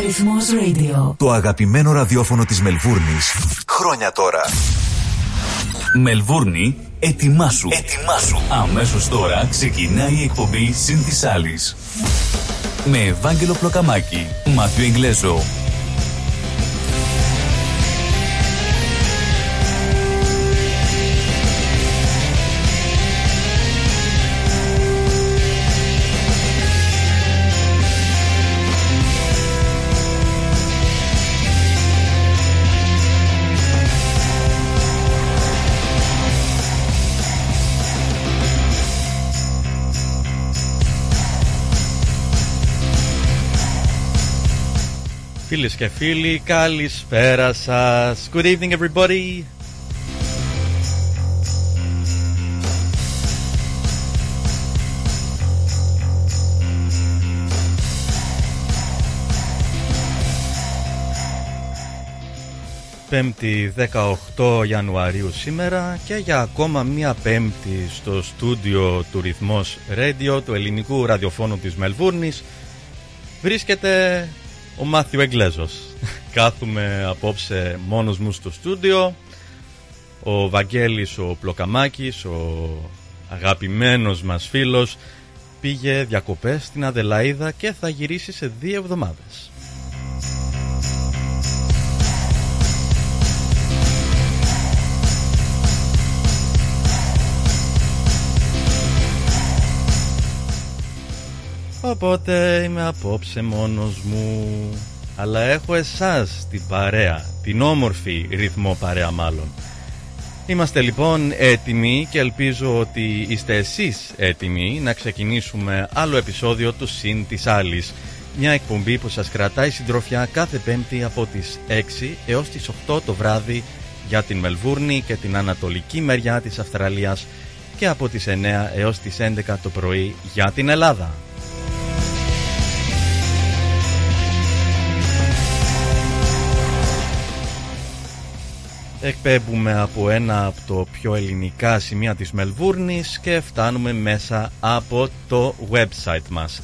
Ρυθμός Radio. Το αγαπημένο ραδιόφωνο της Μελβούρνης. Χρόνια τώρα. Μελβούρνη, ετοιμάσου. Ετοιμάσου. Αμέσως τώρα ξεκινάει η εκπομπή Συν της Άλλης. Με Ευάγγελο Πλοκαμάκη, Μάθιο Ιγκλέζο, Φίλες και φίλοι, καλησπέρα σας. Good evening everybody. Πέμπτη 18 Ιανουαρίου σήμερα και για ακόμα μία πέμπτη στο στούντιο του Ρυθμός Radio του ελληνικού ραδιοφώνου της Μελβούρνης βρίσκεται ο Μάθιο Εγκλέζος. Κάθομαι απόψε μόνος μου στο στούντιο. Ο Βαγγέλης ο Πλοκαμάκης, ο αγαπημένος μας φίλος, πήγε διακοπές στην Αδελαίδα και θα γυρίσει σε δύο εβδομάδες. Οπότε είμαι απόψε μόνος μου. Αλλά έχω εσάς την παρέα Την όμορφη ρυθμό παρέα μάλλον. Είμαστε λοιπόν έτοιμοι και ελπίζω ότι είστε εσείς έτοιμοι να ξεκινήσουμε άλλο επεισόδιο του Συν της Άλλης. Μια εκπομπή που σας κρατάει συντροφιά κάθε πέμπτη από τις 6 έως τις 8 το βράδυ για την Μελβούρνη και την ανατολική μεριά της Αυστραλίας και από τις 9 έως τις 11 το πρωί για την Ελλάδα. Εκπέμπουμε από ένα από το πιο ελληνικά σημεία της Μελβούρνης και φτάνουμε μέσα από το website μας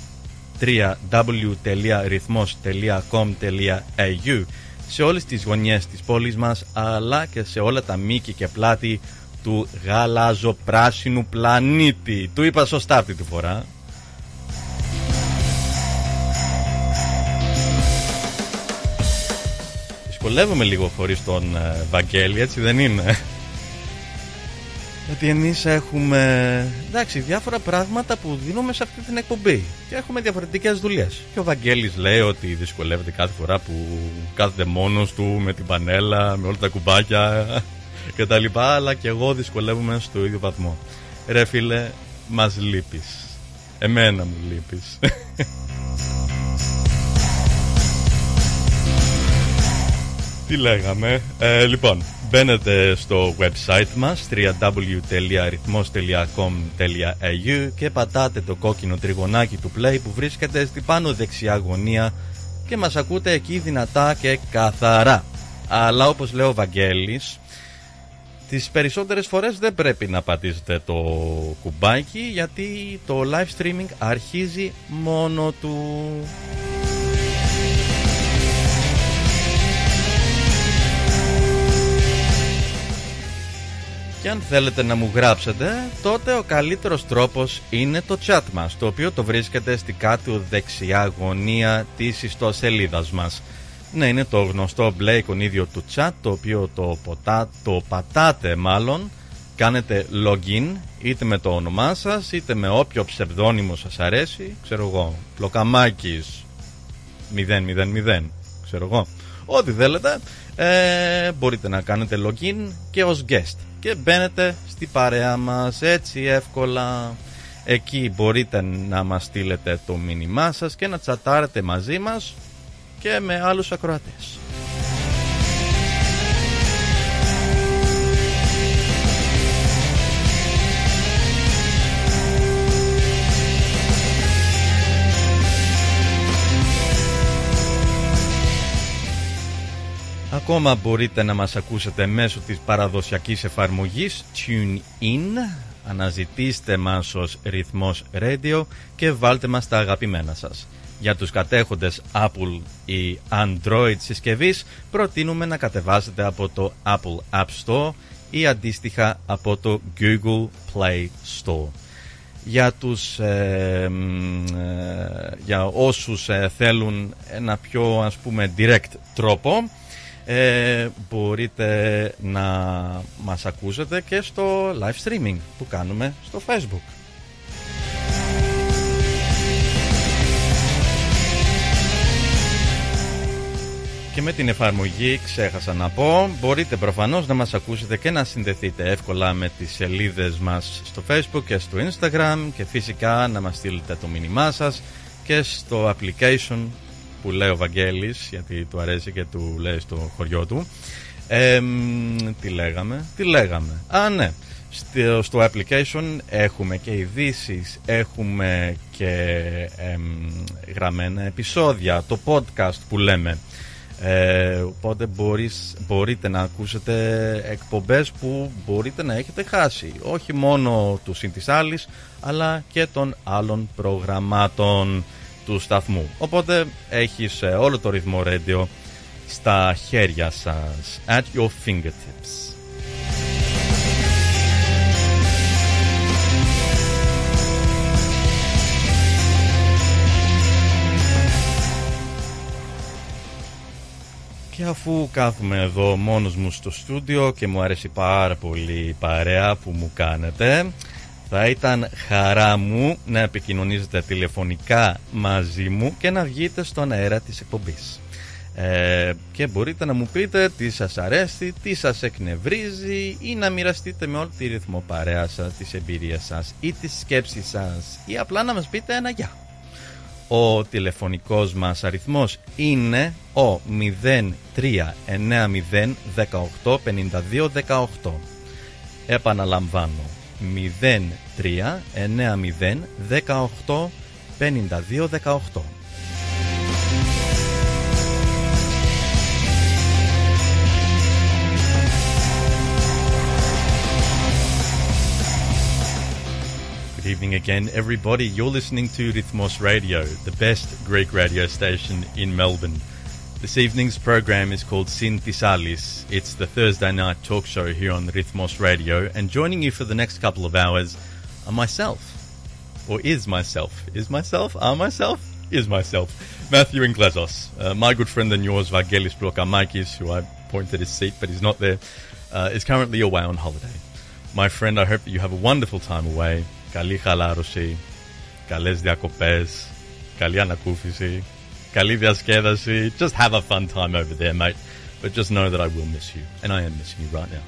www.rhythmos.com.au σε όλες τις γωνιές της πόλης μας αλλά και σε όλα τα μήκη και πλάτη του γαλάζο-πράσινου πλανήτη. Του είπα σωστά αυτή τη φορά. Δυσκολεύομαι λίγο χωρίς τον ε, Βαγγέλη, έτσι δεν είναι. Γιατί εμείς έχουμε εντάξει, διάφορα πράγματα που δίνουμε σε αυτή την εκπομπή και έχουμε διαφορετικές δουλειές. Και ο Βαγγέλης λέει ότι δυσκολεύεται κάθε φορά που κάθεται μόνος του με την πανέλα, με όλα τα κουμπάκια και τα λοιπά, αλλά και εγώ δυσκολεύομαι στο ίδιο βαθμό. Ρε φίλε, μας λείπεις. Εμένα μου λείπεις. Τι λέγαμε; Ε, λοιπόν, μπαίνετε στο website μας www.rhythmos.com.au και πατάτε το κόκκινο τριγωνάκι του play που βρίσκεται στην πάνω δεξιά γωνία και μας ακούτε εκεί δυνατά και καθαρά. Αλλά όπως λέει ο Βαγγέλης, τις περισσότερες φορές δεν πρέπει να πατήσετε το κουμπάκι γιατί το live streaming αρχίζει μόνο του. Και αν θέλετε να μου γράψετε, τότε ο καλύτερος τρόπος είναι το chat μας, το οποίο το βρίσκεται στην κάτω δεξιά γωνία της ιστοσελίδας μας. Ναι, είναι το γνωστό μπλε εικονίδιο του chat, το οποίο το, ποτά, το πατάτε μάλλον, κάνετε login, είτε με το όνομά σας, είτε με όποιο ψευδόνυμο σας αρέσει, ξέρω εγώ, πλοκαμάκης 000, ξέρω εγώ, ό,τι θέλετε, ε, μπορείτε να κάνετε login και ως guest και μπαίνετε στη παρέα μας έτσι εύκολα εκεί μπορείτε να μας στείλετε το μήνυμά σας και να τσατάρετε μαζί μας και με άλλους ακροατές. Ακόμα μπορείτε να μας ακούσετε μέσω της παραδοσιακής εφαρμογής TuneIn. Αναζητήστε μας ως ρυθμός radio και βάλτε μας τα αγαπημένα σας. Για τους κατέχοντες Apple ή Android συσκευής προτείνουμε να κατεβάσετε από το Apple App Store ή αντίστοιχα από το Google Play Store. Για, τους, ε, ε, για όσους ε, θέλουν ένα πιο ας πούμε direct τρόπο μπορείτε να μας ακούσετε και στο live streaming που κάνουμε στο Facebook. Και με την εφαρμογή ξέχασα να πω μπορείτε προφανώς να μας ακούσετε και να συνδεθείτε εύκολα με τις σελίδες μας στο facebook και στο instagram και φυσικά να μας στείλετε το μήνυμά σας και στο application που λέει ο Βαγγέλης γιατί του αρέσει και του λέει στο χωριό του. Ε, τι λέγαμε, τι λέγαμε. Α ναι, στο, στο application έχουμε και ειδήσεις, έχουμε και γραμμένα επεισόδια, το podcast που λέμε. Ε, οπότε μπορείς, μπορείτε να ακούσετε εκπομπές που μπορείτε να έχετε χάσει. Όχι μόνο του συν της άλλης, αλλά και των άλλων προγραμμάτων του σταθμού. Οπότε έχεις ε, όλο το ρυθμό radio στα χέρια σας. At your fingertips. Και αφού κάθομαι εδώ μόνος μου στο στούντιο και μου αρέσει πάρα πολύ η παρέα που μου κάνετε θα ήταν χαρά μου να επικοινωνήσετε τηλεφωνικά μαζί μου και να βγείτε στον αέρα της εκπομπής. Ε, και μπορείτε να μου πείτε τι σας αρέσει, τι σας εκνευρίζει ή να μοιραστείτε με όλη τη ρυθμό παρέα σας, τις εμπειρίες σας ή τις σκέψεις σας ή απλά να μας πείτε ένα γεια. Ο τηλεφωνικός μας αριθμός είναι ο 0390185218. Επαναλαμβάνω 0390185218. Good evening again, everybody. You're listening to Rhythmos Radio, the best Greek radio station in Melbourne. This evening's program is called Sin Tisalis. It's the Thursday night talk show here on Rhythmos Radio, and joining you for the next couple of hours are myself. Or is myself. Is myself? Are myself? Is myself. Matthew Inglesos. Uh, my good friend and yours, Vagelis Blokamakis, who I pointed his seat but he's not there, uh, is currently away on holiday. My friend, I hope that you have a wonderful time away. καλή χαλάρωση, καλές διακοπές, καλή ανακούφιση, καλή διασκέδαση. Just have a fun time over there, mate. But just know that I will miss you. And I am missing you right now.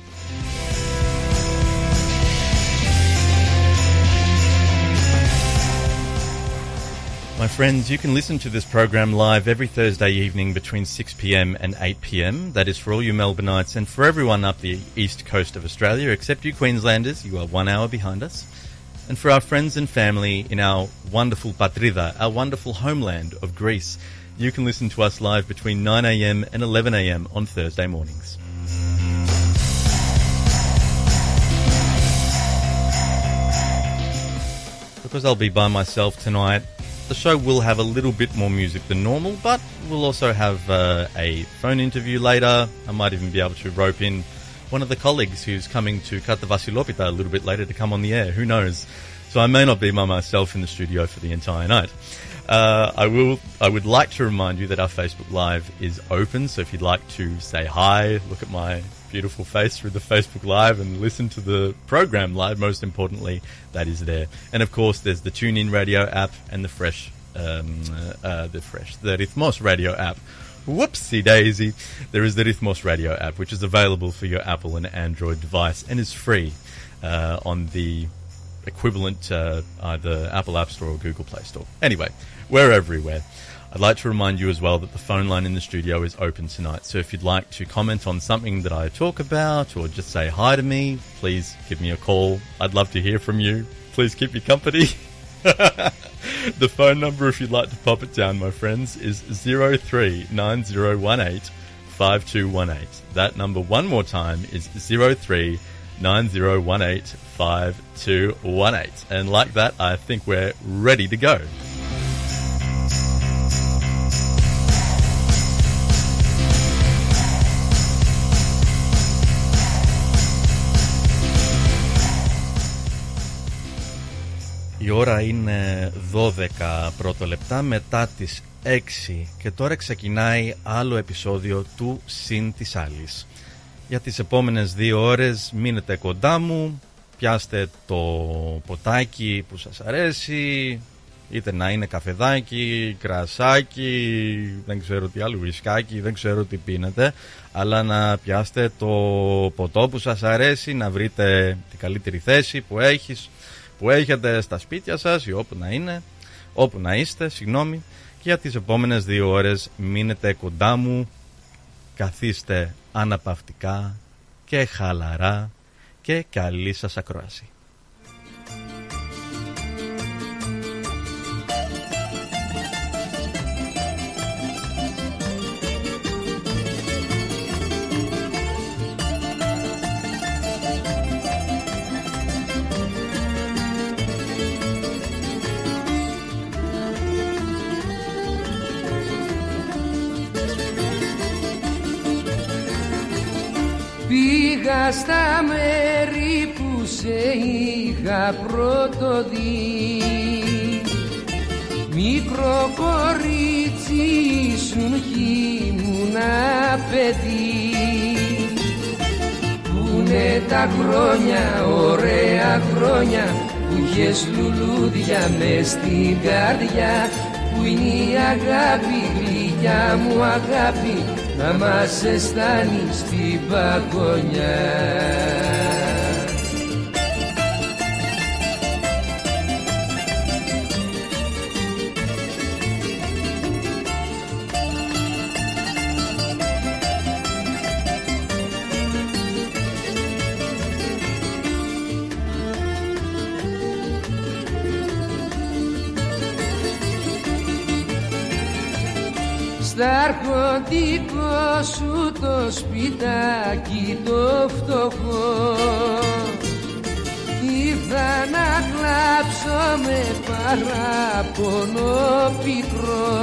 My friends, you can listen to this program live every Thursday evening between 6 pm and 8 pm. That is for all you Melbourneites and for everyone up the east coast of Australia, except you Queenslanders. You are one hour behind us and for our friends and family in our wonderful Patrida, our wonderful homeland of Greece. You can listen to us live between 9am and 11am on Thursday mornings. Because I'll be by myself tonight, the show will have a little bit more music than normal, but we'll also have uh, a phone interview later. I might even be able to rope in one of the colleagues who's coming to cut the Vasilopita a little bit later to come on the air. Who knows? So I may not be by myself in the studio for the entire night. Uh, I will. I would like to remind you that our Facebook Live is open. So if you'd like to say hi, look at my beautiful face through the Facebook Live, and listen to the program live. Most importantly, that is there. And of course, there's the TuneIn Radio app and the Fresh, um, uh, the Fresh, the Rhythmos Radio app Whoopsie daisy. There is the Rhythmos radio app, which is available for your Apple and Android device and is free uh, on the equivalent uh, either Apple App Store or Google Play Store. Anyway, we're everywhere. I'd like to remind you as well that the phone line in the studio is open tonight. So if you'd like to comment on something that I talk about or just say hi to me, please give me a call. I'd love to hear from you. Please keep me company. the phone number, if you'd like to pop it down, my friends, is 039018 5218. That number, one more time, is 039018 5218. And like that, I think we're ready to go. Ώρα είναι 12 πρώτο λεπτά μετά τις 6 και τώρα ξεκινάει άλλο επεισόδιο του Συν της Άλλης. Για τις επόμενες δύο ώρες μείνετε κοντά μου, πιάστε το ποτάκι που σας αρέσει, είτε να είναι καφεδάκι, κρασάκι, δεν ξέρω τι άλλο, βυσκάκι, δεν ξέρω τι πίνετε, αλλά να πιάστε το ποτό που σας αρέσει, να βρείτε την καλύτερη θέση που έχεις, που έχετε στα σπίτια σας ή όπου να είναι, όπου να είστε, συγγνώμη, και για τις επόμενες δύο ώρες μείνετε κοντά μου, καθίστε αναπαυτικά και χαλαρά και καλή σας ακρόαση. Στα μέρη που σε είχα πρώτο δει. Μικρό κορίτσι ήσουν κι ήμουνα παιδί. Πούνε τα χρόνια, ωραία χρόνια που είχες λουλούδια μες στην καρδιά. Που είναι η αγάπη, γλυκιά μου αγάπη να μας αισθάνεις στην παγωνιά σου το σπιτάκι το φτωχό. Ήρθα να κλάψω με παράπονο πικρό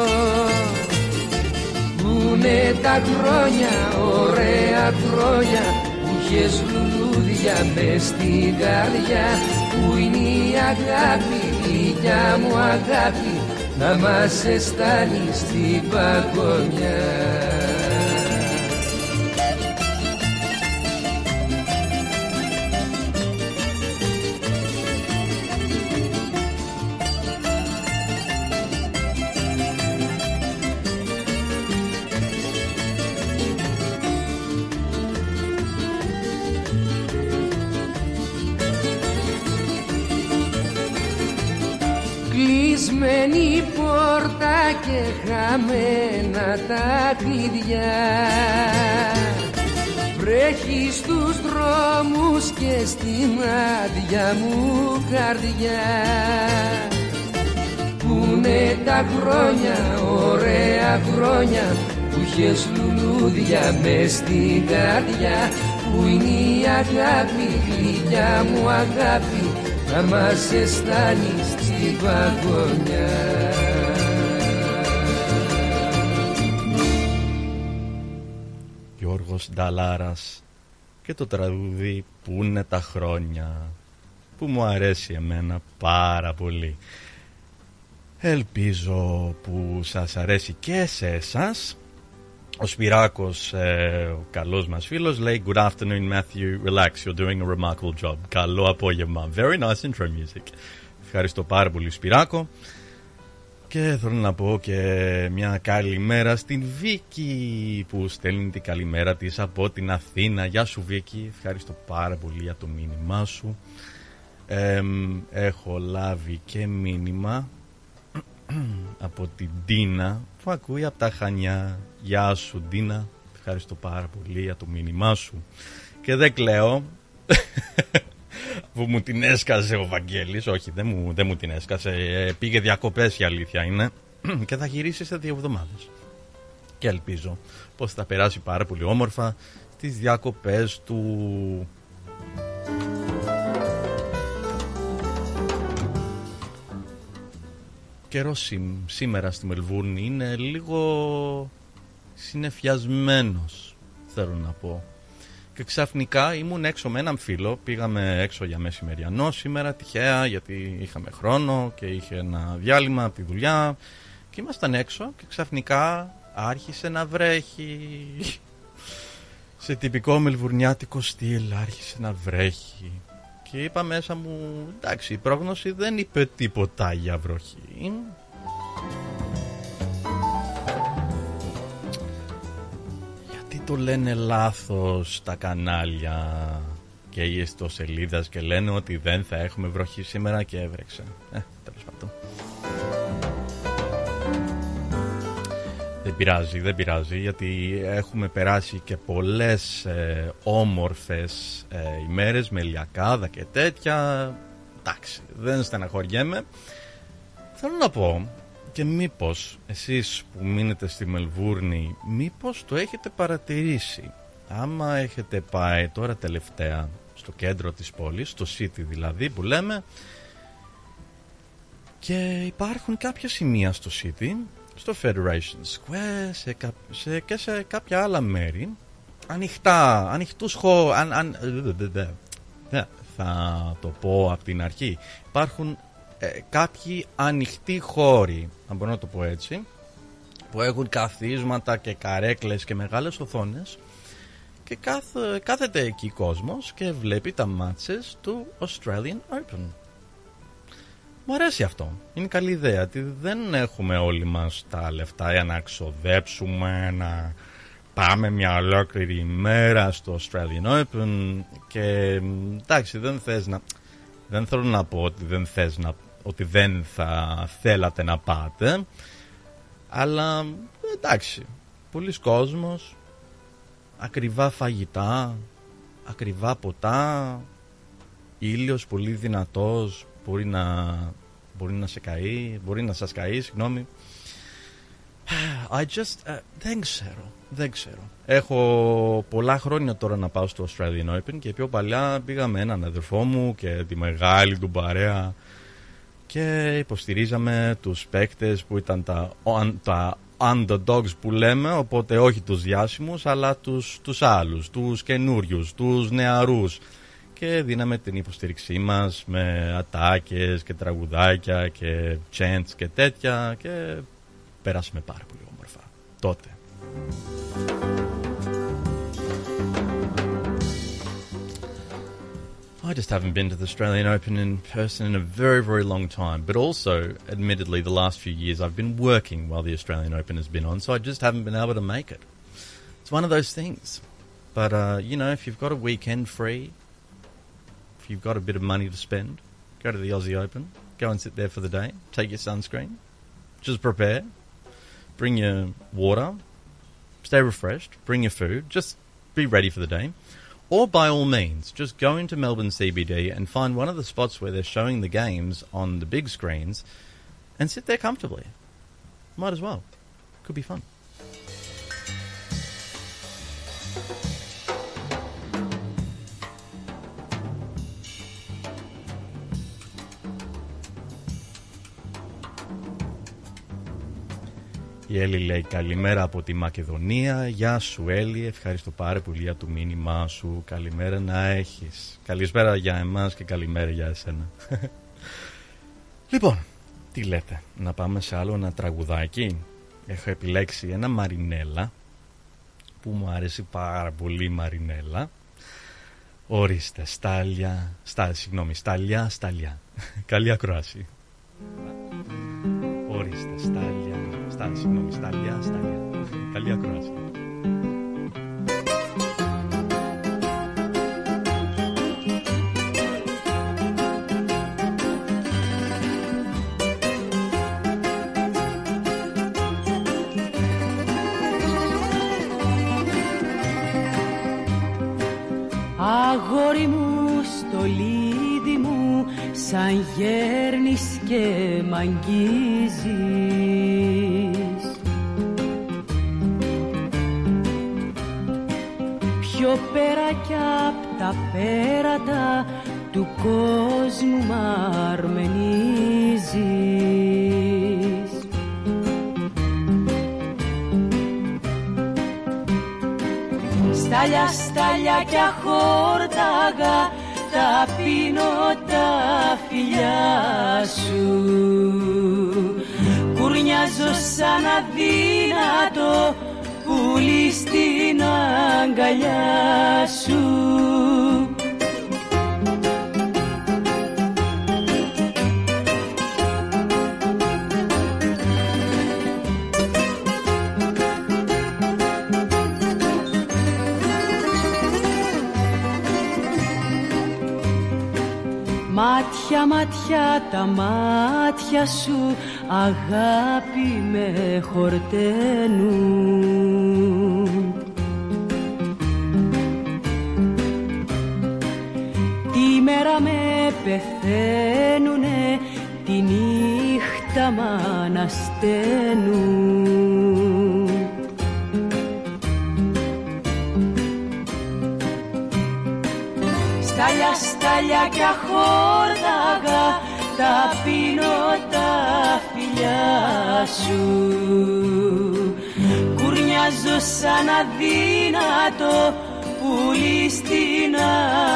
Πούνε τα χρόνια, ωραία χρόνια που είχες λουλούδια μες στην καρδιά. Που είναι η αγάπη, η μου αγάπη να μας αισθάνεις στην παγωνιά κλειδιά βρέχει στους δρόμους και στην άδεια μου καρδιά. Πούνε τα χρόνια, ωραία χρόνια που είχες λουλούδια μες στην καρδιά. Που είναι η αγάπη, γλυκιά μου αγάπη να μας αισθάνεις στην παγωνιά Γιώργος Νταλάρας και το τραγούδι «Πού είναι τα χρόνια» που μου αρέσει εμένα πάρα πολύ. Ελπίζω που σας αρέσει και σε εσάς. Ο Σπυράκος, ε, ο καλός μας φίλος, λέει «Good afternoon Matthew, relax, you're doing a remarkable job». Καλό απόγευμα. Very nice intro music. Ευχαριστώ πάρα πολύ Σπυράκο. Και θέλω να πω και μια καλημέρα στην Βίκη που στέλνει την καλημέρα της από την Αθήνα. Γεια σου Βίκη, ευχαριστώ πάρα πολύ για το μήνυμά σου. έχω λάβει και μήνυμα από την Τίνα που ακούει από τα Χανιά. Γεια σου Τίνα, ευχαριστώ πάρα πολύ για το μήνυμά σου. Και δεν κλαίω που μου την έσκασε ο Βαγγέλης. Όχι δεν μου, δεν μου την έσκασε. Ε, πήγε διακοπές η αλήθεια είναι. Και θα γυρίσει σε δύο εβδομάδες. Και ελπίζω πως θα περάσει πάρα πολύ όμορφα τις διακοπές του. Καιρό σήμερα στη Μελβούρνη είναι λίγο συνεφιασμένος θέλω να πω Και ξαφνικά ήμουν έξω με έναν φίλο. Πήγαμε έξω για μεσημεριανό σήμερα, τυχαία, γιατί είχαμε χρόνο και είχε ένα διάλειμμα από τη δουλειά. Και ήμασταν έξω και ξαφνικά άρχισε να βρέχει. Σε τυπικό μελβουρνιάτικο στυλ άρχισε να βρέχει. Και είπα μέσα μου, εντάξει, η πρόγνωση δεν είπε τίποτα για βροχή. Το λένε λάθος τα κανάλια και οι ιστοσελίδες και λένε ότι δεν θα έχουμε βροχή σήμερα και έβρεξε. Ε, τέλος πάντων. Δεν πειράζει, δεν πειράζει γιατί έχουμε περάσει και πολλές ε, όμορφες ε, ημέρες με λιακάδα και τέτοια. Εντάξει, δεν στεναχωριέμαι. Θέλω να πω και μήπως εσείς που μείνετε στη Μελβούρνη μήπως το έχετε παρατηρήσει. Άμα έχετε πάει τώρα τελευταία στο κέντρο της πόλης, στο City δηλαδή που λέμε και υπάρχουν κάποια σημεία στο City στο Federation Square σε, σε, και σε κάποια άλλα μέρη ανοιχτά, ανοιχτούς χώρους αν, αν, θα το πω από την αρχή υπάρχουν ε, κάποιοι ανοιχτοί χώροι αν μπορώ να το πω έτσι που έχουν καθίσματα και καρέκλες και μεγάλες οθόνες και κάθε, κάθεται εκεί κόσμος και βλέπει τα μάτσες του Australian Open μου αρέσει αυτό. Είναι καλή ιδέα. Ότι δεν έχουμε όλοι μας τα λεφτά για να ξοδέψουμε, να πάμε μια ολόκληρη ημέρα στο Australian Open και εντάξει δεν θες να... Δεν θέλω να πω ότι δεν θες να... ότι δεν θα θέλατε να πάτε αλλά εντάξει πολλοί κόσμος ακριβά φαγητά ακριβά ποτά ήλιος πολύ δυνατός μπορεί να, μπορεί να σε καεί, μπορεί να σας καεί, συγγνώμη. I just, uh, δεν ξέρω, δεν ξέρω. Έχω πολλά χρόνια τώρα να πάω στο Australian Open και πιο παλιά πήγα με έναν αδερφό μου και τη μεγάλη του παρέα και υποστηρίζαμε τους παίκτες που ήταν τα, τα underdogs που λέμε, οπότε όχι τους διάσημους αλλά τους, τους άλλους, τους καινούριους, τους νεαρούς και δίναμε την υποστήριξή μας με ατάκες και τραγουδάκια και chants και τέτοια και πέρασαμε πάρα πολύ όμορφα τότε. I just haven't been to the Australian Open in person in a very, very long time. But also, admittedly, the last few years I've been working while the Australian Open has been on, so I just haven't been able to make it. It's one of those things. But, uh, you know, if you've got a weekend free, if you've got a bit of money to spend, go to the Aussie Open, go and sit there for the day, take your sunscreen, just prepare, bring your water, stay refreshed, bring your food, just be ready for the day. Or by all means, just go into Melbourne CBD and find one of the spots where they're showing the games on the big screens and sit there comfortably. Might as well. Could be fun. Η Έλλη λέει καλημέρα από τη Μακεδονία. Γεια σου Έλλη, ευχαριστώ πάρα πολύ για το μήνυμά σου. Καλημέρα να έχεις. Καλησπέρα για εμάς και καλημέρα για εσένα. λοιπόν, τι λέτε, να πάμε σε άλλο ένα τραγουδάκι; Έχω επιλέξει ένα Μαρινέλα που μου αρέσει πάρα πολύ Μαρινέλα. Ορίστε, στάλια, στά, συγγνώμη, στάλια, στάλια. Καλή ακρόαση. Ορίστε, στάλια, στα, συγγνώμη, στάλια, στάλια. Καλή ακρόαση. Αγόρι μου, στολίδι μου, σαν γέρνεις και μ' αγγίζεις τα πέρατα του κόσμου μ' αρμενίζεις. Στάλια, στάλια κι αχόρταγα τα πίνω τα φιλιά σου. Κουρνιάζω σαν αδύνατο πουλί στην αγκαλιά σου. Μάτια, μάτια, τα μάτια σου αγάπη με χορταίνουν. Τη μέρα με πεθαίνουνε, τη νύχτα μ' ανασταίνουν. Στάλια, στάλια κι αχόρταγα τα πίνω τα φιλιά σου. Κουρνιάζω σαν αδύνατο πουλί στην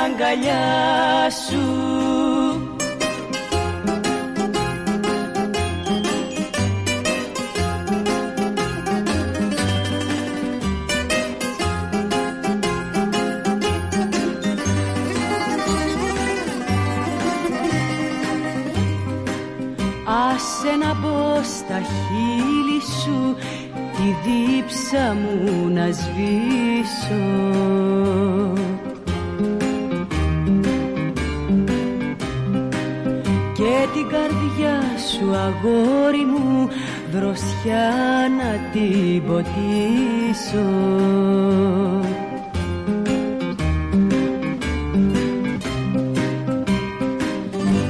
αγκαλιά σου στα χείλη σου τη δίψα μου να σβήσω. Και την καρδιά σου αγόρι μου δροσιά να την ποτίσω.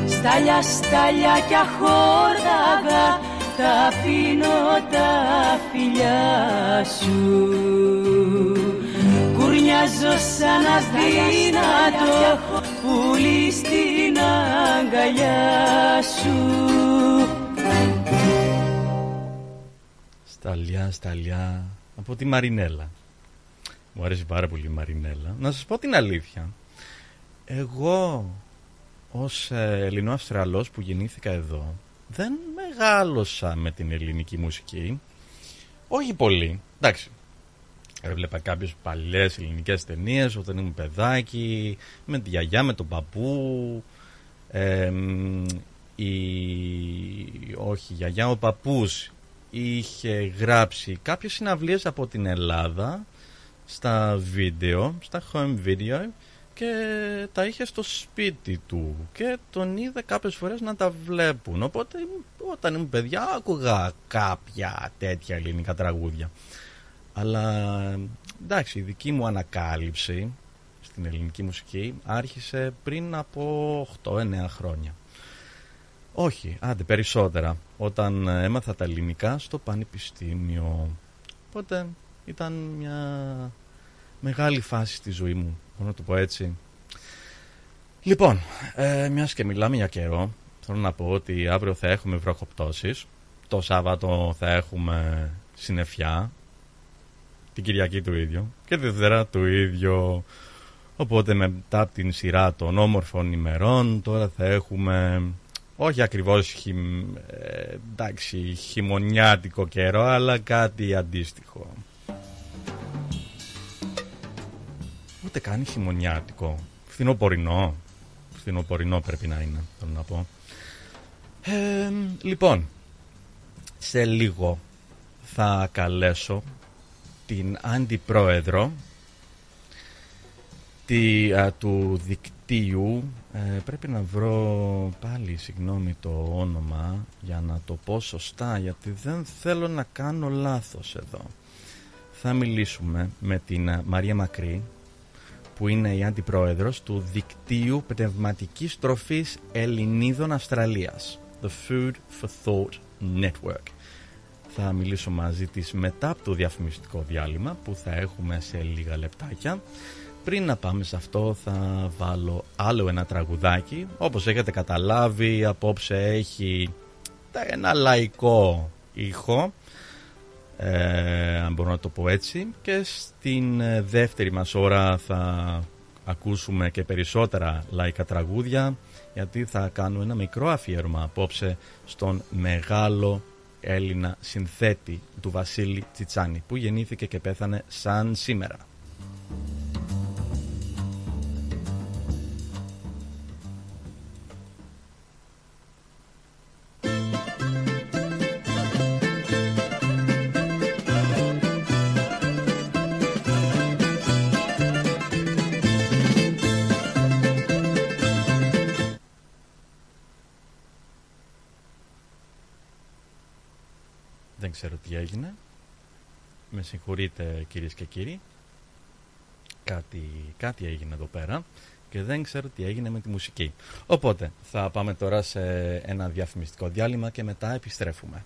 Στάλια, στάλια κι αχόρταγα τα πίνω τα φιλιά σου Κουρνιάζω σαν αδύνατο πουλί στην αγκαλιά σου Σταλιά, σταλιά από τη Μαρινέλα. Μου αρέσει πάρα πολύ η Μαρινέλα. Να σας πω την αλήθεια. Εγώ ως ε, Ελληνό-Αυστραλός που γεννήθηκα εδώ δεν μεγάλωσα με την ελληνική μουσική. Όχι πολύ. Εντάξει. Έβλεπα κάποιες παλιές ελληνικές ταινίες όταν ήμουν παιδάκι, με τη γιαγιά, με τον παππού. Ε, η... Όχι, η γιαγιά, ο παππούς είχε γράψει κάποιες συναυλίες από την Ελλάδα στα βίντεο, στα home video και τα είχε στο σπίτι του και τον είδε κάποιες φορές να τα βλέπουν. Οπότε όταν ήμουν παιδιά άκουγα κάποια τέτοια ελληνικά τραγούδια. Αλλά εντάξει η δική μου ανακάλυψη στην ελληνική μουσική άρχισε πριν από 8-9 χρόνια. Όχι, άντε περισσότερα. Όταν έμαθα τα ελληνικά στο πανεπιστήμιο. Οπότε ήταν μια μεγάλη φάση στη ζωή μου Μπορώ να το πω έτσι. Λοιπόν, ε, μιας και μιλάμε για καιρό, θέλω να πω ότι αύριο θα έχουμε βροχοπτώσεις. Το Σάββατο θα έχουμε συννεφιά. Την Κυριακή του ίδιο. Και τη Δευτέρα του ίδιο. Οπότε μετά από την σειρά των όμορφων ημερών τώρα θα έχουμε όχι ακριβώς χειμ, ε, εντάξει, χειμωνιάτικο καιρό αλλά κάτι αντίστοιχο. Ούτε καν χειμωνιάτικο. Φθινοπορεινό. Φθινοπορεινό πρέπει να είναι, θέλω να πω. Ε, λοιπόν, σε λίγο θα καλέσω την αντιπρόεδρο τη, του δικτύου ε, πρέπει να βρω πάλι συγγνώμη το όνομα για να το πω σωστά γιατί δεν θέλω να κάνω λάθος εδώ θα μιλήσουμε με την Μαρία Μακρύ που είναι η αντιπρόεδρος του Δικτύου Πνευματικής Τροφής Ελληνίδων Αυστραλίας The Food for Thought Network. Θα μιλήσω μαζί της μετά από το διαφημιστικό διάλειμμα που θα έχουμε σε λίγα λεπτάκια. Πριν να πάμε σε αυτό θα βάλω άλλο ένα τραγουδάκι. Όπως έχετε καταλάβει απόψε έχει ένα λαϊκό ήχο ε, αν μπορώ να το πω έτσι και στην ε, δεύτερη μας ώρα θα ακούσουμε και περισσότερα λαϊκά τραγούδια γιατί θα κάνουμε ένα μικρό αφιέρωμα απόψε στον μεγάλο Έλληνα συνθέτη του Βασίλη Τσιτσάνη που γεννήθηκε και πέθανε σαν σήμερα. Ξέρω τι έγινε. Με συγχωρείτε κυρίες και κύριοι. Κάτι, κάτι έγινε εδώ πέρα και δεν ξέρω τι έγινε με τη μουσική. Οπότε θα πάμε τώρα σε ένα διαφημιστικό διάλειμμα και μετά επιστρέφουμε.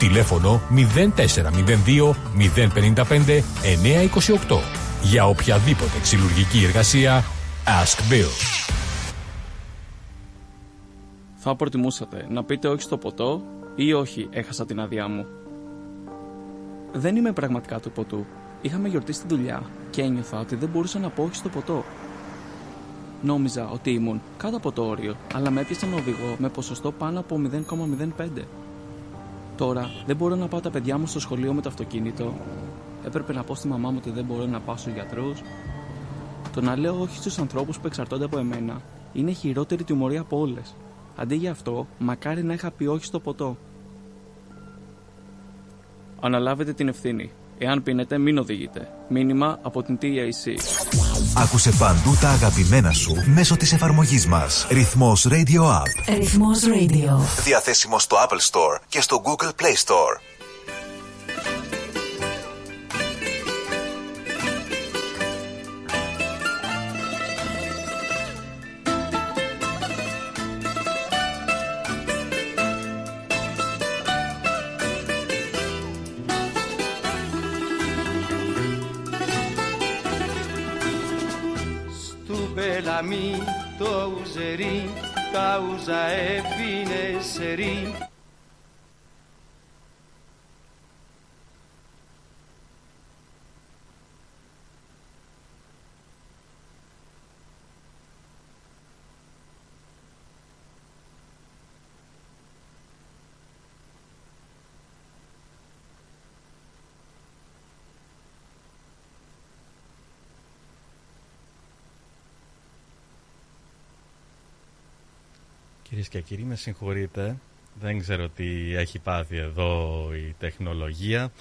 Τηλέφωνο 0402 055 928 Για οποιαδήποτε ξυλουργική εργασία Ask Bill. Θα προτιμούσατε να πείτε όχι στο ποτό ή όχι έχασα την άδειά μου. Δεν είμαι πραγματικά του ποτού. Είχαμε γιορτή στη δουλειά και ένιωθα ότι δεν μπορούσα να πω όχι στο ποτό. Νόμιζα ότι ήμουν κάτω από το όριο, αλλά με έπιασε ένα οδηγό με ποσοστό πάνω από 0,05. Τώρα δεν μπορώ να πάω τα παιδιά μου στο σχολείο με το αυτοκίνητο. Έπρεπε να πω στη μαμά μου ότι δεν μπορώ να πάω στους γιατρούς. Το να λέω όχι στους ανθρώπους που εξαρτώνται από εμένα είναι χειρότερη τιμωρία από όλες. Αντί για αυτό, μακάρι να είχα πει όχι στο ποτό. Αναλάβετε την ευθύνη. Εάν πίνετε, μην οδηγείτε. Μήνυμα από την TAC. Άκουσε παντού τα αγαπημένα σου μέσω της εφαρμογής μας. Ρυθμός Radio App. Ρυθμός Radio. Διαθέσιμο στο Apple Store και στο Google Play Store. Μπελαμί το ουζερί, τα ούζα έφυνε σερί Κυρίες και κύριοι, με συγχωρείτε. Δεν ξέρω τι έχει πάθει εδώ η τεχνολογία.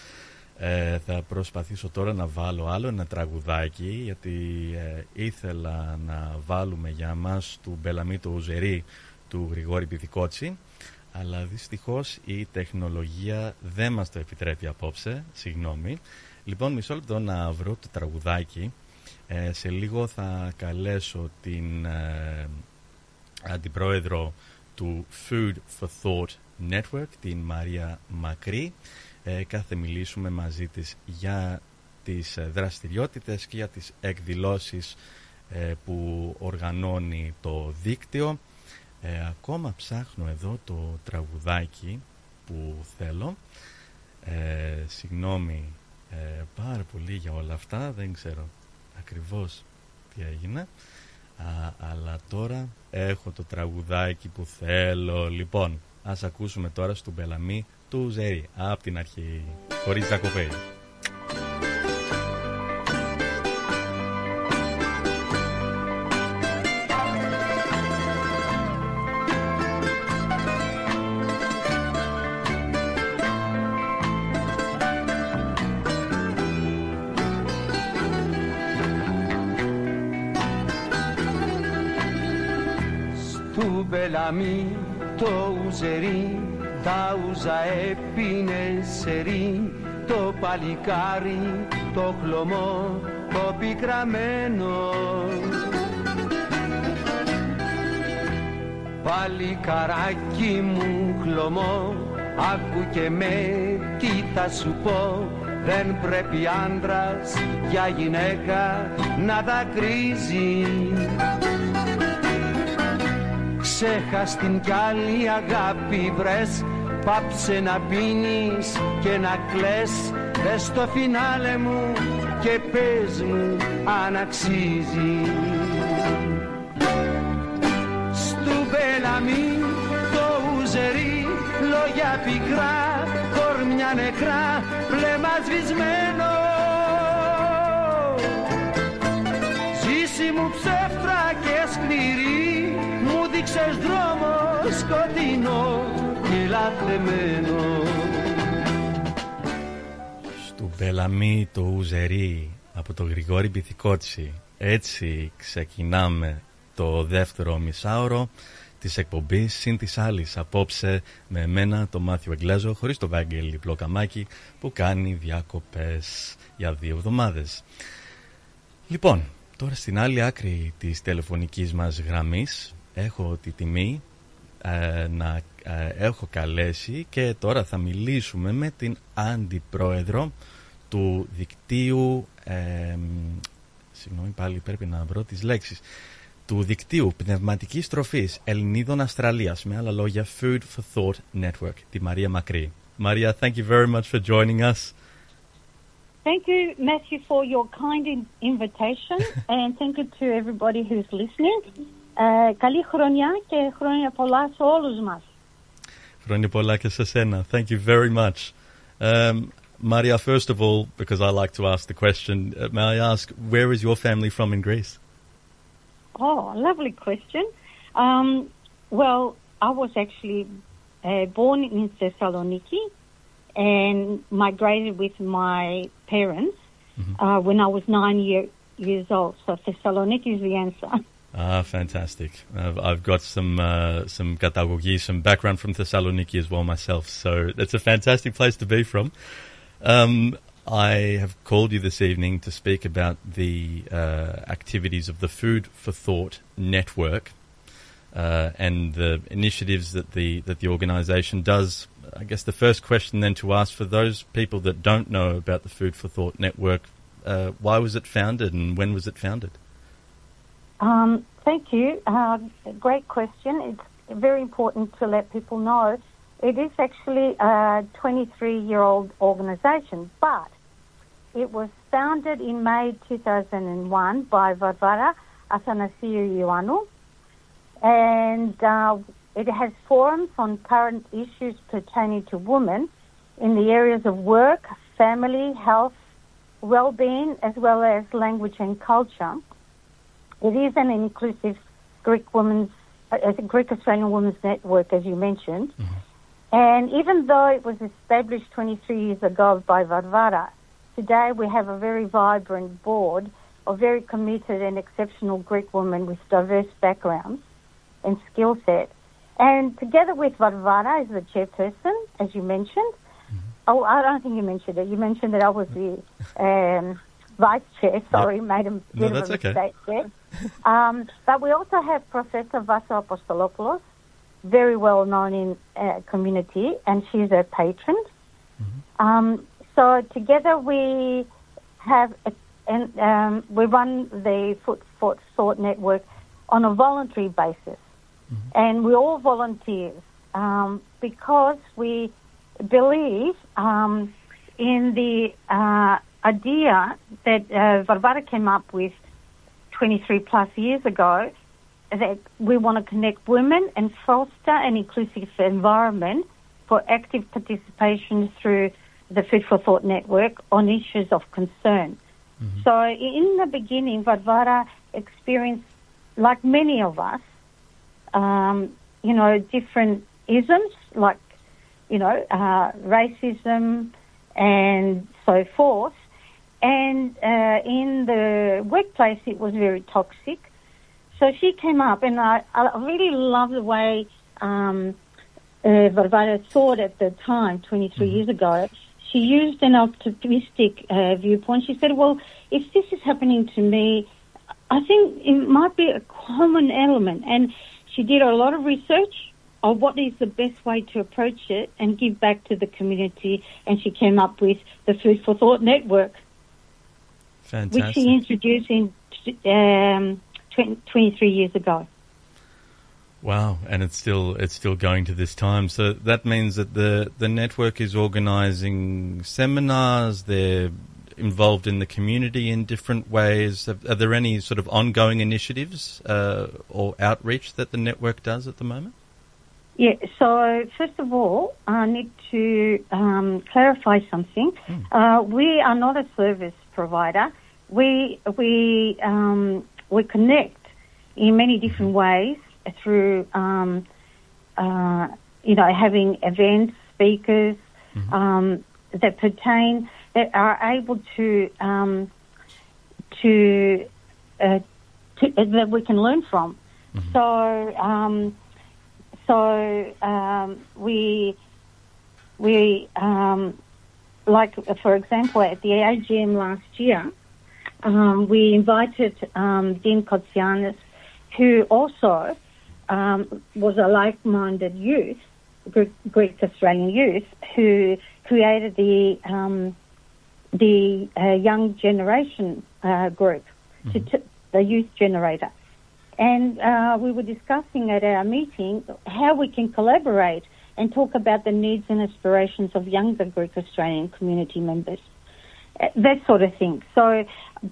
Ε, θα προσπαθήσω τώρα να βάλω άλλο ένα τραγουδάκι γιατί ε, ήθελα να βάλουμε για μας του Μπελαμή το Ουζερί του Γρηγόρη Πιδικότσι αλλά δυστυχώς η τεχνολογία δεν μας το επιτρέπει απόψε, συγγνώμη. Λοιπόν, μισό λεπτό να βρω το τραγουδάκι. Ε, σε λίγο θα καλέσω την ε, αντιπρόεδρο του Food for Thought Network, την Μαρία Μακρύ. Ε, κάθε μιλήσουμε μαζί της για τις ε, δραστηριότητες και για τις εκδηλώσεις ε, που οργανώνει το δίκτυο. Ε, ακόμα ψάχνω εδώ το τραγουδάκι που θέλω. Ε, συγγνώμη ε, πάρα πολύ για όλα αυτά. Δεν ξέρω ακριβώς τι έγινε. Αλλά τώρα έχω το τραγουδάκι που θέλω. Λοιπόν, ας ακούσουμε τώρα στον Μπελαμή του Ζέρι. Από την αρχή, χωρίς διακοπές. Έπινε σερί το παλικάρι το χλωμό το πικραμένο. Παλικαράκι μου χλωμό άκου και με τι θα σου πω. Δεν πρέπει άντρας για γυναίκα να δακρύζει. Ξέχας την κι άλλη αγάπη βρες Πάψε να πίνεις και να κλαις. Δες το φινάλε μου και πες μου αν αξίζει. Στου Μπελαμή το ουζερί Λόγια πικρά, κορμιά νεκρά Βλέμμα σβησμένο. Ζήση μου ψεύτρα και σκληρή έδειξες δρόμο σκοτεινό και λατρεμένο Στου Μπελαμή το Ουζερί από το Γρηγόρη Πυθικότσι έτσι ξεκινάμε το δεύτερο μισάωρο της εκπομπής συν της άλλης απόψε με εμένα το Μάθιο Εγκλέζο χωρίς το Βάγγελ Πλοκαμάκη που κάνει διακοπές για δύο εβδομάδες. Λοιπόν, τώρα στην άλλη άκρη της τηλεφωνικής μας γραμμής έχω τη τιμή ε, να ε, έχω καλέσει και τώρα θα μιλήσουμε με την αντιπρόεδρο του δικτύου ε, συγγνώμη πάλι πρέπει να βρω τις λέξεις του δικτύου πνευματικής τροφής Ελληνίδων Αυστραλίας με άλλα λόγια Food for Thought Network τη Μαρία Μακρύ Maria, thank you very much for joining us. Thank you, Matthew, for your kind invitation, and thank you to everybody who's listening. Ε, καλή χρονιά και χρόνια πολλά σε όλους μας. Χρόνια πολλά και σε σένα. Thank you very much. Um, Maria, first of all, because I like to ask the question, uh, may I ask, where is your family from in Greece? Oh, lovely question. Um, well, I was actually uh, born in Thessaloniki and migrated with my parents mm-hmm. uh, when I was nine year, years old. So Thessaloniki is the answer. Ah, fantastic. I've, I've got some uh, some katagogi, some background from Thessaloniki as well myself, so it's a fantastic place to be from. Um, I have called you this evening to speak about the uh, activities of the Food for Thought network uh, and the initiatives that the that the organisation does. I guess the first question then to ask for those people that don't know about the Food for Thought network, uh, why was it founded and when was it founded? Um, thank you. Uh, great question. It's very important to let people know it is actually a 23 year old organisation, but it was founded in May 2001 by Varvara Athanasiou Ioannou, and uh, it has forums on current issues pertaining to women in the areas of work, family, health, well-being, as well as language and culture. It is an inclusive Greek women's, uh, Greek Australian Women's Network, as you mentioned, mm-hmm. And even though it was established 23 years ago by Varvara, today we have a very vibrant board of very committed and exceptional Greek women with diverse backgrounds and skill set. And together with Varvara as the chairperson, as you mentioned, oh, I don't think you mentioned it. You mentioned that I was the um, vice chair. Sorry, made a bit No, of a okay. mistake there. Um, but we also have Professor Vasso Apostolopoulos, very well known in uh, community, and she's a patron. Um, so together we have, a, and um, we run the Foot for Thought Network on a voluntary basis, and we're all volunteers um, because we believe um, in the uh, idea that uh, Varvara came up with 23 plus years ago that we want to connect women and foster an inclusive environment for active participation through the Food for Thought network on issues of concern. So in the beginning, Varvara experienced, like many of us, um, you know, different isms like, you know, uh, racism and so forth. And uh, in the workplace, it was very toxic. So she came up, and I, I really love the way um, uh, Varvara thought at the time, 23 years ago. She used an optimistic uh, viewpoint. She said, well, if this is happening to me, I think it might be a common element. And she did a lot of research of what is the best way to approach it and give back to the community. And she came up with the Food for Thought Network, which he introduced in um, 20, 23 years ago. Wow, and it's still it's still going to this time. So that means that the the network is organising seminars. They're involved in the community in different ways. Are, are there any sort of ongoing initiatives uh, or outreach that the network does at the moment? Yeah, so first of all, I need to um, clarify something. Uh, we are not a service provider. We we um, we connect in many different ways through um, uh, you know having events, speakers um, that pertain that are able to um, to, uh, to uh, that we can learn from. So. Um, so um, we we um, like for example at the AGM last year, um, we invited um, Dean Kotsianis, who also um, was a like-minded youth, Greek, Australian youth, who created the um, the uh, young generation uh, group, to t- the youth generator. And uh, we were discussing at our meeting how we can collaborate and talk about the needs and aspirations of younger Greek Australian community members, Uh, that sort of thing. So,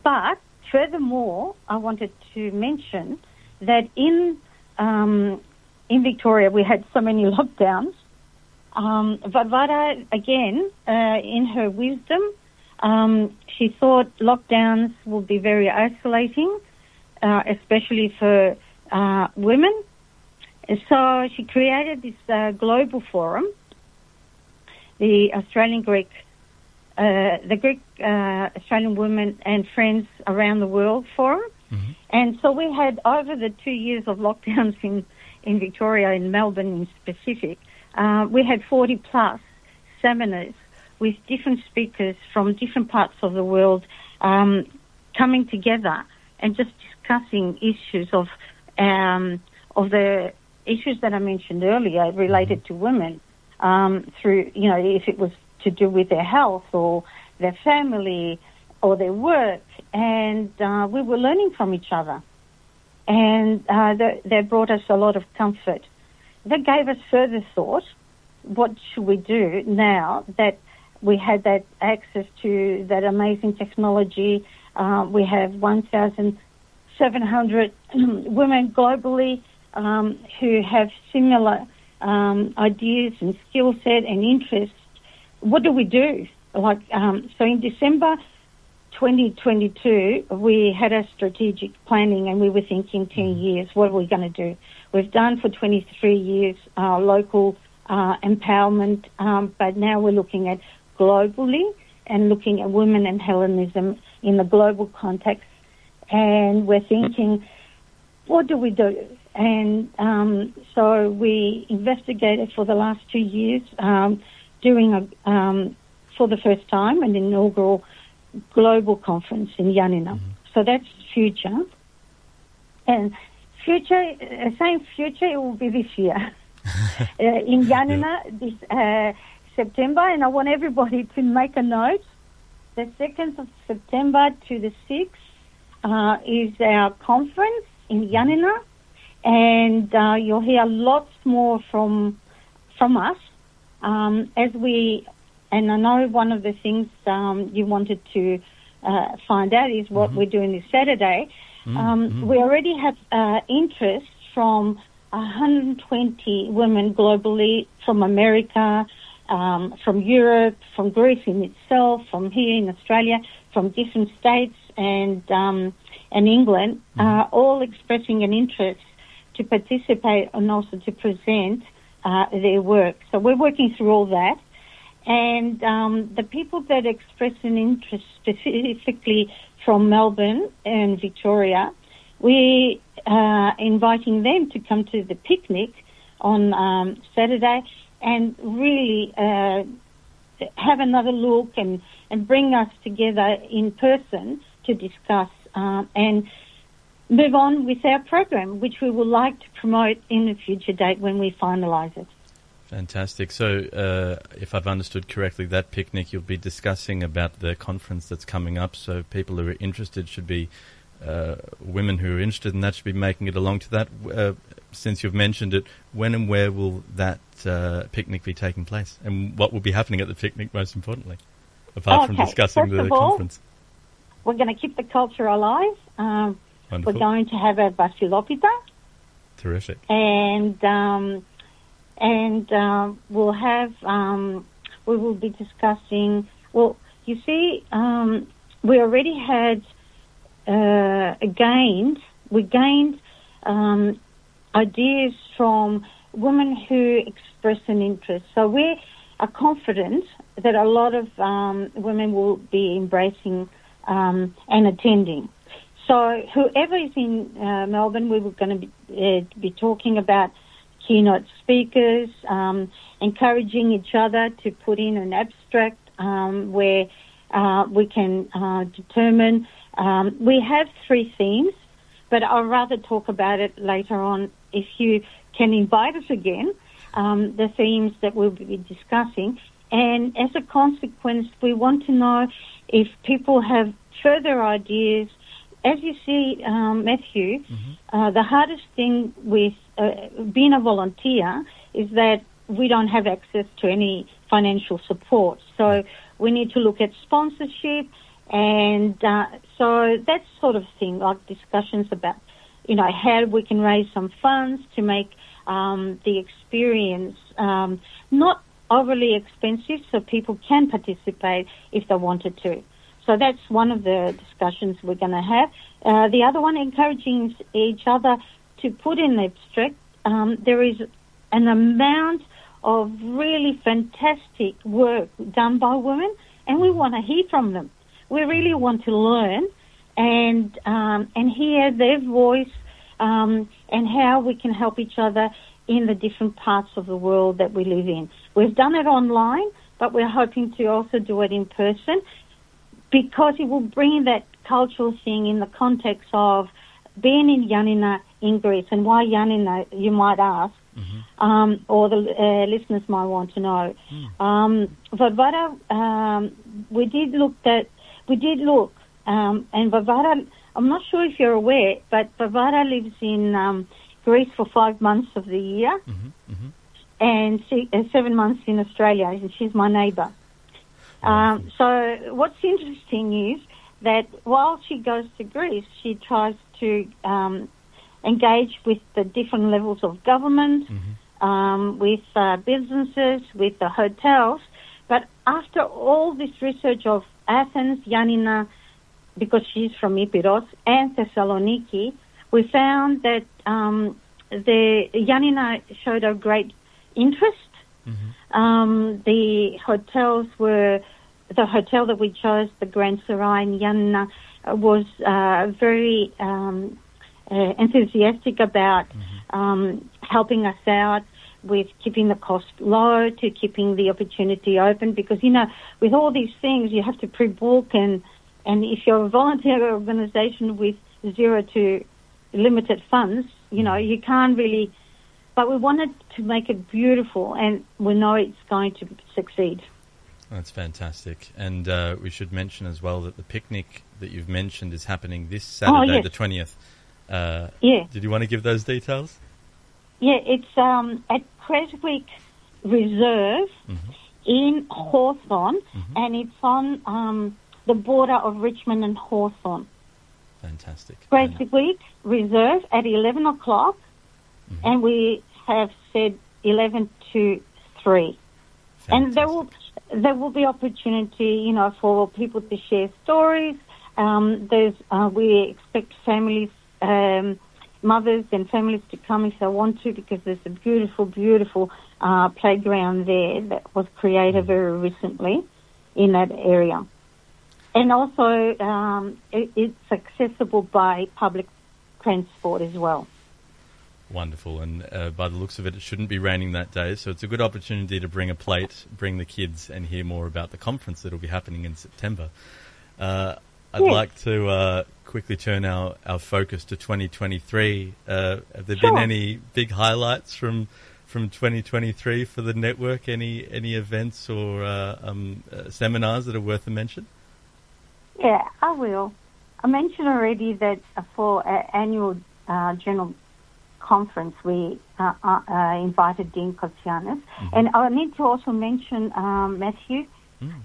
but furthermore, I wanted to mention that in um, in Victoria we had so many lockdowns. Um, Varvara, again, uh, in her wisdom, um, she thought lockdowns would be very isolating uh, especially for uh, women. And so she created this uh, global forum, the Australian Greek, uh, the Greek uh, Australian Women and Friends Around the World Forum. And so we had over the two years of lockdowns in, in Victoria, in Melbourne in specific, uh, we had 40 plus seminars with different speakers from different parts of the world um, coming together and just discussing issues of um, of the issues that I mentioned earlier related to women um, through you know if it was to do with their health or their family or their work, and uh, we were learning from each other, and uh, that, that brought us a lot of comfort. That gave us further thought. What should we do now that we had that access to that amazing technology? Uh, we have 1,700 women globally um, who have similar um, ideas and skill set and interests. What do we do? Like um, so, in December 2022, we had a strategic planning, and we were thinking 10 years. What are we going to do? We've done for 23 years uh, local uh, empowerment, um, but now we're looking at globally and looking at women and Hellenism in the global context. And we're thinking, what do we do? And um, so we investigated for the last two years, um, doing a, um, for the first time an inaugural global conference in Yanina. So that's future. And future, uh, same future, it will be this year. uh, in Yanina this uh, September, and I want everybody to make a note. The 2nd of September to the 6th uh, is our conference in Yanina, and uh, you'll hear lots more from from us um, as we. And I know one of the things um, you wanted to uh, find out is what we're doing this Saturday. Um, We already have uh, interest from 120 women globally from America, um, from Europe, from Greece in itself, from here in Australia, from different states and um, and England, uh, all expressing an interest to participate and also to present uh, their work. So we're working through all that. And um, the people that express an interest specifically from Melbourne and Victoria, we uh, inviting them to come to the picnic on um, Saturday and really uh, have another look and, and bring us together in person to discuss uh, and move on with our program, which we would like to promote in a future date when we finalise it. Fantastic. So, uh, if I've understood correctly, that picnic you'll be discussing about the conference that's coming up. So, people who are interested should be uh, women who are interested in that should be making it along to that. Uh, since you've mentioned it, when and where will that uh, picnic be taking place, and what will be happening at the picnic? Most importantly, apart from discussing first the all, conference. We're going to keep the culture alive. Um, we're going to have a Basilopita. Terrific. and um, and uh, we'll have um, we will be discussing. Well, you see, um, we already had uh, gained we gained um, ideas from women who express an interest. So we are confident that a lot of um, women will be embracing um, and attending. So whoever is in uh, Melbourne, we were going to be, uh, be talking about keynote speakers, um, encouraging each other to put in an abstract um, where uh, we can uh, determine. Um, we have three themes, but I'll rather talk about it later on. If you can invite us again, um, the themes that we'll be discussing, and as a consequence, we want to know if people have further ideas. As you see, um, Matthew, uh, the hardest thing with uh, being a volunteer is that we don't have access to any financial support. So we need to look at sponsorship, and uh, so that sort of thing, like discussions about, you know, how we can raise some funds to make um, the experience um, not overly expensive, so people can participate if they wanted to. So that's one of the discussions we're going to have. Uh, the other one, encouraging each other to put in abstract. Um, there is an amount of really fantastic work done by women, and we want to hear from them. We really want to learn and um, and hear their voice um, and how we can help each other in the different parts of the world that we live in. We've done it online, but we're hoping to also do it in person because it will bring that cultural thing in the context of being in Yanina in Greece and why Yanina, you might ask, um, or the uh, listeners might want to know. Um, Varvara, um, we did look at, we did look, um, and Varvara, I'm not sure if you're aware, but Varvara lives in um, Greece for five months of the year, and she, uh, seven months in Australia, and she's my neighbour. Um, so what's interesting is that while she goes to Greece, she tries to um, engage with the different levels of government, um, with uh, businesses, with the hotels. But after all this research of Athens, Yanina, because she's from Epirus, and Thessaloniki, we found that um, the Yanina showed a great interest. Um, the hotels were the hotel that we chose, the Grand Sarai in Yanna, uh, was uh, very um, uh, enthusiastic about um, helping us out with keeping the cost low to keeping the opportunity open because you know with all these things you have to pre-book and and if you're a volunteer organisation with zero to limited funds you know you can't really but we wanted to make it beautiful and we know it's going to succeed That's fantastic. And uh, we should mention as well that the picnic that you've mentioned is happening this Saturday, yes. the 20th. Uh, Yeah. Did you want to give those details? Yeah, it's um, at Creswick Reserve in Hawthorne, and it's on um, the border of Richmond and Hawthorne. Fantastic. Week Reserve at 11 o'clock, and we have said 11 to 3. And there will there will be opportunity, you know, for people to share stories. Um, there's uh, we expect families, um, mothers and families to come if they want to, because there's a beautiful, beautiful uh, playground there that was created very recently in that area. And also, um, it, it's accessible by public transport as well. Wonderful. And uh, by the looks of it, it shouldn't be raining that day. So it's a good opportunity to bring a plate, bring the kids, and hear more about the conference that will be happening in September. Uh, I'd Yes. like to uh, quickly turn our, our focus to 2023. Uh, have there Sure. been any big highlights from from 2023 for the network? Any any events or uh, um, uh, seminars that are worth a mention? Yeah, I will. I mentioned already that for our annual uh, general conference, we uh, uh, uh, invited Dean Kotsianis. And I need to also mention, um, Matthew,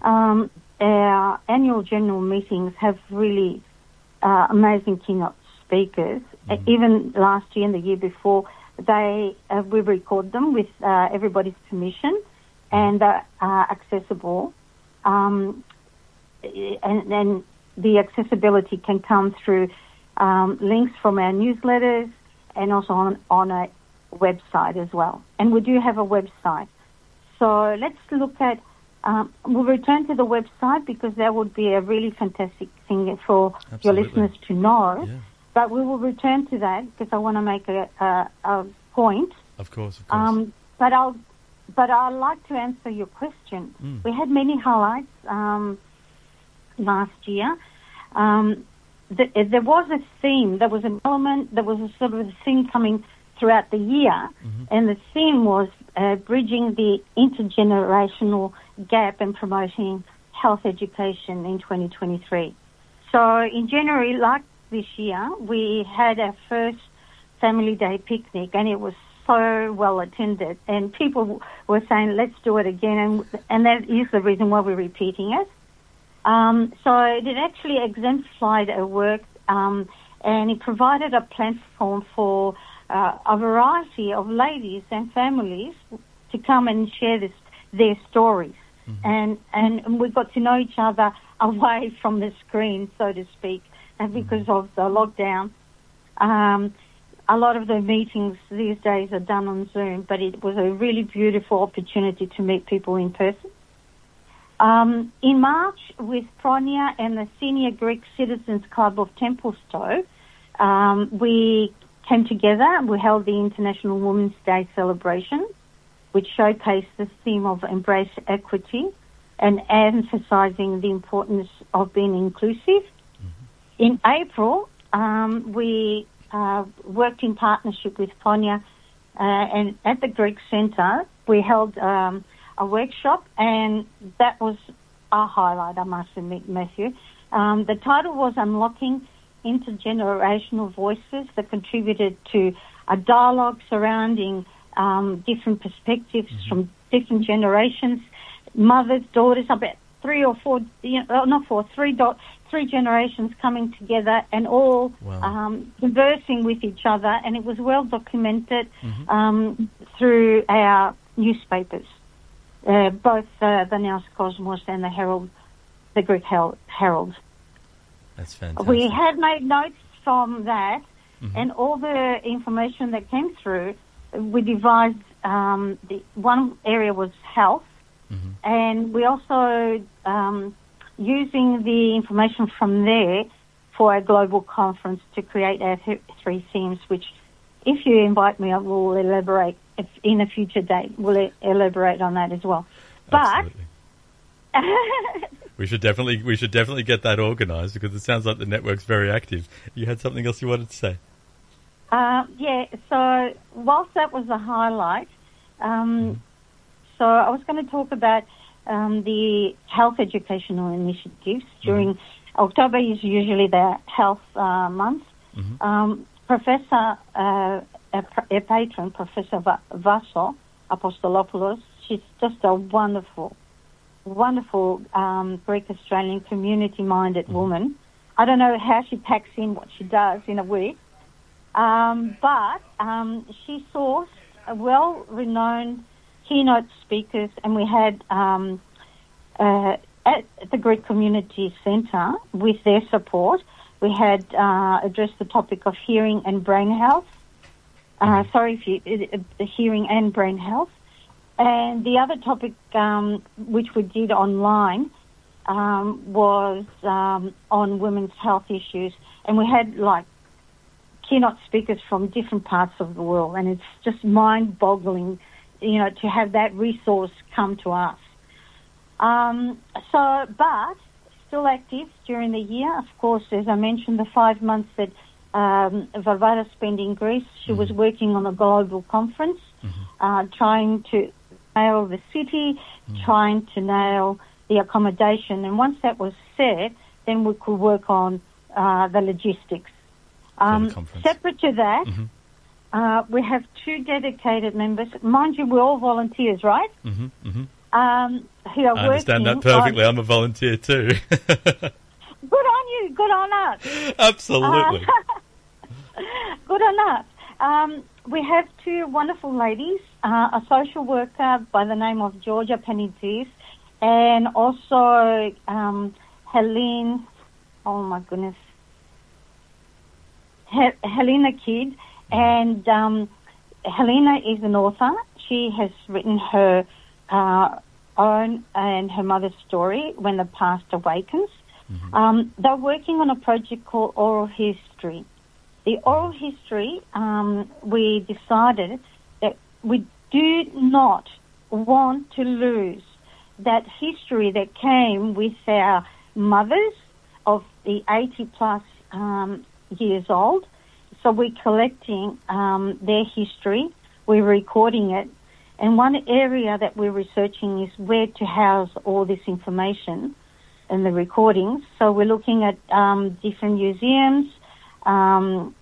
um, our annual general meetings have really uh, amazing keynote speakers. Uh, even last year and the year before, they uh, we record them with uh, everybody's permission, and they're uh, accessible. Um, and, and the accessibility can come through um, links from our newsletters and also on, on a website as well. And we do have a website. So let's look at, um, we'll return to the website because that would be a really fantastic thing for your listeners to know. Yeah. But we will return to that because I want to make a, a, a point. Of course, of course. Um, but I'll, but I'd like to answer your question. Mm. We had many highlights um, last year. Um, th- there was a theme. There was an element. There was a sort of a theme coming throughout the year, and the theme was uh, bridging the intergenerational gap and promoting health education in 2023. So in January, like this year, we had our first family day picnic, and it was so well attended. And people were saying, "Let's do it again," and and that is the reason why we're repeating it. Um, so it actually exemplified our work, um, and it provided a platform for uh, a variety of ladies and families to come and share this, their stories. And, and we got to know each other away from the screen, so to speak, and because of the lockdown. Um, a lot of the meetings these days are done on Zoom, but it was a really beautiful opportunity to meet people in person. Um, in March, with Pronia and the Senior Greek Citizens Club of Templestowe, um, we came together. We held the International Women's Day celebration, which showcased the theme of embrace equity and emphasizing the importance of being inclusive. In April, um, we uh, worked in partnership with Ponya uh, and at the Greek Centre, we held um, a workshop, and that was a highlight, I must admit, Matthew. Um, the title was Unlocking Intergenerational Voices that contributed to a dialogue surrounding um, different perspectives from different generations, mothers, daughters, about three or four, you know, not four, three, do- three generations coming together and all um, conversing with each other, and it was well documented um, through our newspapers, uh, both uh, the Neos Cosmos and the Herald, the Greek Herald. That's fantastic. We had made notes from that, Mm-hmm. and all the information that came through, we devised um, the one area was health, and we also um, using the information from there for a global conference to create our three themes. Which, if you invite me, I will elaborate if, in a future date. We'll elaborate on that as well. But We should definitely we should definitely get that organised because it sounds like the network's very active. You had something else you wanted to say? Uh, yeah, so whilst that was a highlight, um, so I was going to talk about um, the health educational initiatives during October is usually the health uh, month. Um, Professor, uh, a, a patron, Professor Va- Vaso Apostolopoulos, she's just a wonderful, wonderful um, Greek Australian community minded woman. I don't know how she packs in what she does in a week. Um, but um, she sourced well-renowned keynote speakers, and we had um, uh, at the Greek Community Centre with their support. We had uh, addressed the topic of hearing and brain health. Uh, sorry, if you, hearing and brain health. And the other topic, um, which we did online, um, was um, on women's health issues, and we had like keynote speakers from different parts of the world, and it's just mind-boggling, you know, to have that resource come to us. Um, so, but still active during the year, of course, as I mentioned, the five months that um, Varvara spent in Greece, she was working on a global conference, uh, trying to nail the city, trying to nail the accommodation, and once that was set, then we could work on uh, the logistics. Um, separate to that, uh, we have two dedicated members. Mind you, we're all volunteers, right? hmm hmm Um, who are I understand that working on- perfectly. I'm a volunteer too. Good on you. Good on us. Absolutely. Uh, good on us. Um, we have two wonderful ladies, uh, a social worker by the name of Georgia Penitis, and also um, Helene. Oh my goodness, He- Helena Kidd, and um, Helena is an author. She has written her uh, own and her mother's story, When the Past Awakens. Um, they're working on a project called Oral History. The oral history, um, we decided that we do not want to lose that history that came with our mothers of the 80 plus um, years old. So we're collecting um, their history, we're recording it, and one area that we're researching is where to house all this information and the recordings. So we're looking at um, different museums. Um,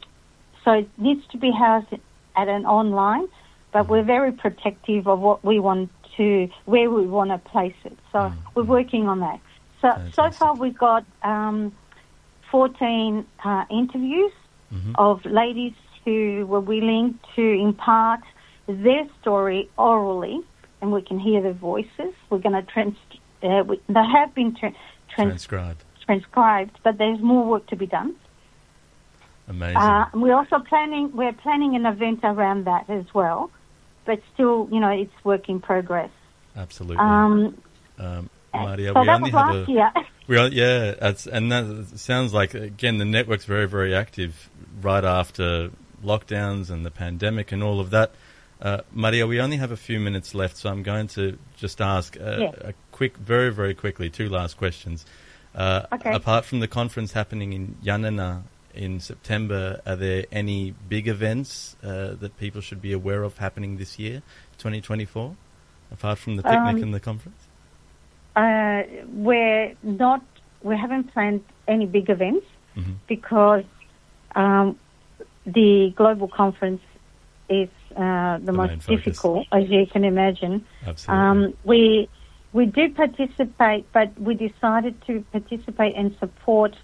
so it needs to be housed at an online, but we're very protective of what we want to, where we want to place it. So we're working on that. So so far we've got um, 14 uh, interviews of ladies who were willing to impart their story orally, and we can hear their voices. We're going to trans. Uh, we, they have been tra- trans- Transcribed. transcribed, but there's more work to be done. Amazing. Uh, we're also planning. We're planning an event around that as well, but still, you know, it's work in progress. Absolutely. Um, Um, Maria, so we only have a, year. We are, yeah, that's, and that sounds like again the network's very very active right after lockdowns and the pandemic and all of that. Uh, Maria, we only have a few minutes left, so I'm going to just ask uh, Yeah. a quick, very very quickly, two last questions. Uh, Okay. Apart from the conference happening in Yanina in September, are there any big events uh, that people should be aware of happening this year, 2024? Apart from the picnic Um, and the conference. Uh, we're not. We haven't planned any big events Mm-hmm. because um, the global conference is uh, the, main most difficult, as you can imagine. Absolutely. Um, we we do participate, but we decided to participate and support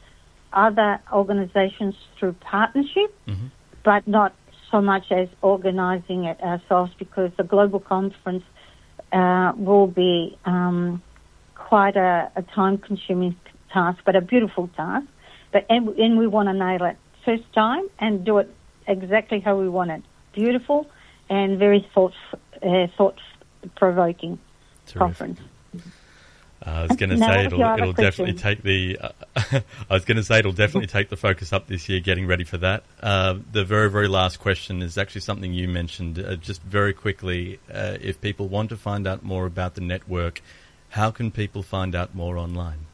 other organisations through partnership, Mm-hmm. but not so much as organising it ourselves because the global conference uh, will be um, quite a, a time-consuming task, but a beautiful task. But and, and we want to nail it first time and do it exactly how we want it, beautiful and very thought uh, thought provoking conference. Uh, I was going to say it'll, it'll definitely take the. Uh, I was going to say it'll definitely take the focus up this year. Getting ready for that. Uh, the very very last question is actually something you mentioned. Uh, just very quickly, uh, if people want to find out more about the network, how can people find out more online?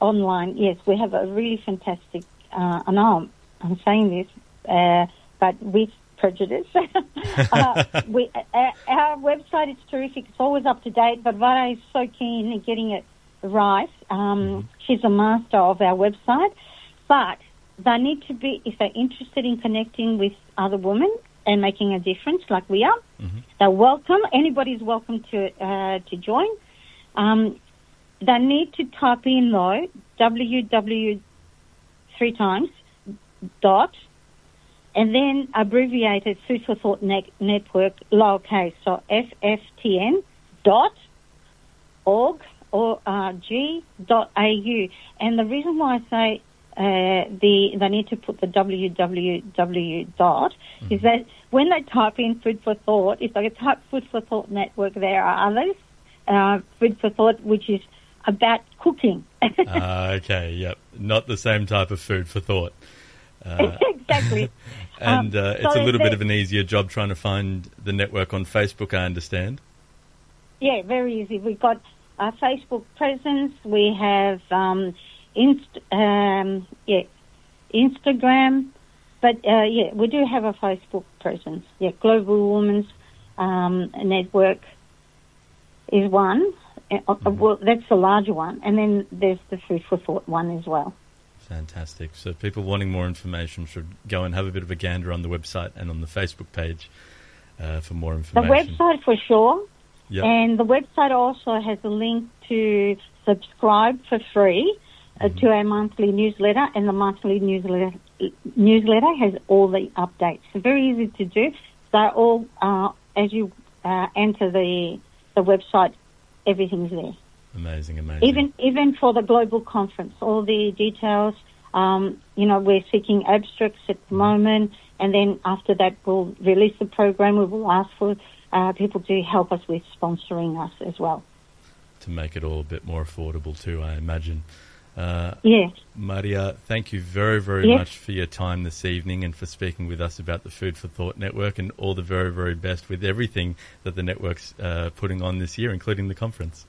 online, yes, we have a really fantastic. Uh, I know I'm, I'm saying this, uh, but with prejudice. uh, we, uh, our website is terrific. It's always up to date. But Vara is so keen in getting it right. Um, She's a master of our website, but they need to be if they're interested in connecting with other women and making a difference, like we are. They're welcome. Anybody's welcome to uh, to join. Um, they need to type in though www three times dot and then abbreviated Food for Thought net, Network lowercase so FFTN dot org or uh, G dot au. And the reason why I say uh, the they need to put the www dot is that when they type in Food for Thought, if they type Food for Thought Network, there are others. Uh, Food for Thought, which is about cooking. Ah, okay, yep, not the same type of food for thought. Uh, exactly. and Um, uh, it's so a little bit of an easier job trying to find the network on Facebook. I understand. Yeah, very easy. We've got a Facebook presence. We have um, inst- um, yeah, Instagram. But uh, yeah, we do have a Facebook presence. Yeah, Global Women's um, Network is one. Uh, uh, well, that's the larger one, and then there's the Food for Thought one as well. Fantastic. So people wanting more information should go and have a bit of a gander on the website and on the Facebook page uh, for more information. The website for sure. Yep. And the website also has a link to subscribe for free uh, to our monthly newsletter, and the monthly newsletter newsletter has all the updates. So very easy to do. They're all uh, as you uh, enter the the website, everything's there. Amazing, amazing. Even even for the global conference, all the details. Um, you know, we're seeking abstracts at the moment, and then after that, we'll release the program. We will ask for uh, people to help us with sponsoring us as well. to make it all a bit more affordable too, I imagine. Uh, Yeah. Maria, thank you very, very Yes. much for your time this evening and for speaking with us about the Food for Thought Network and all the very, very best with everything that the network's uh, putting on this year, including the conference.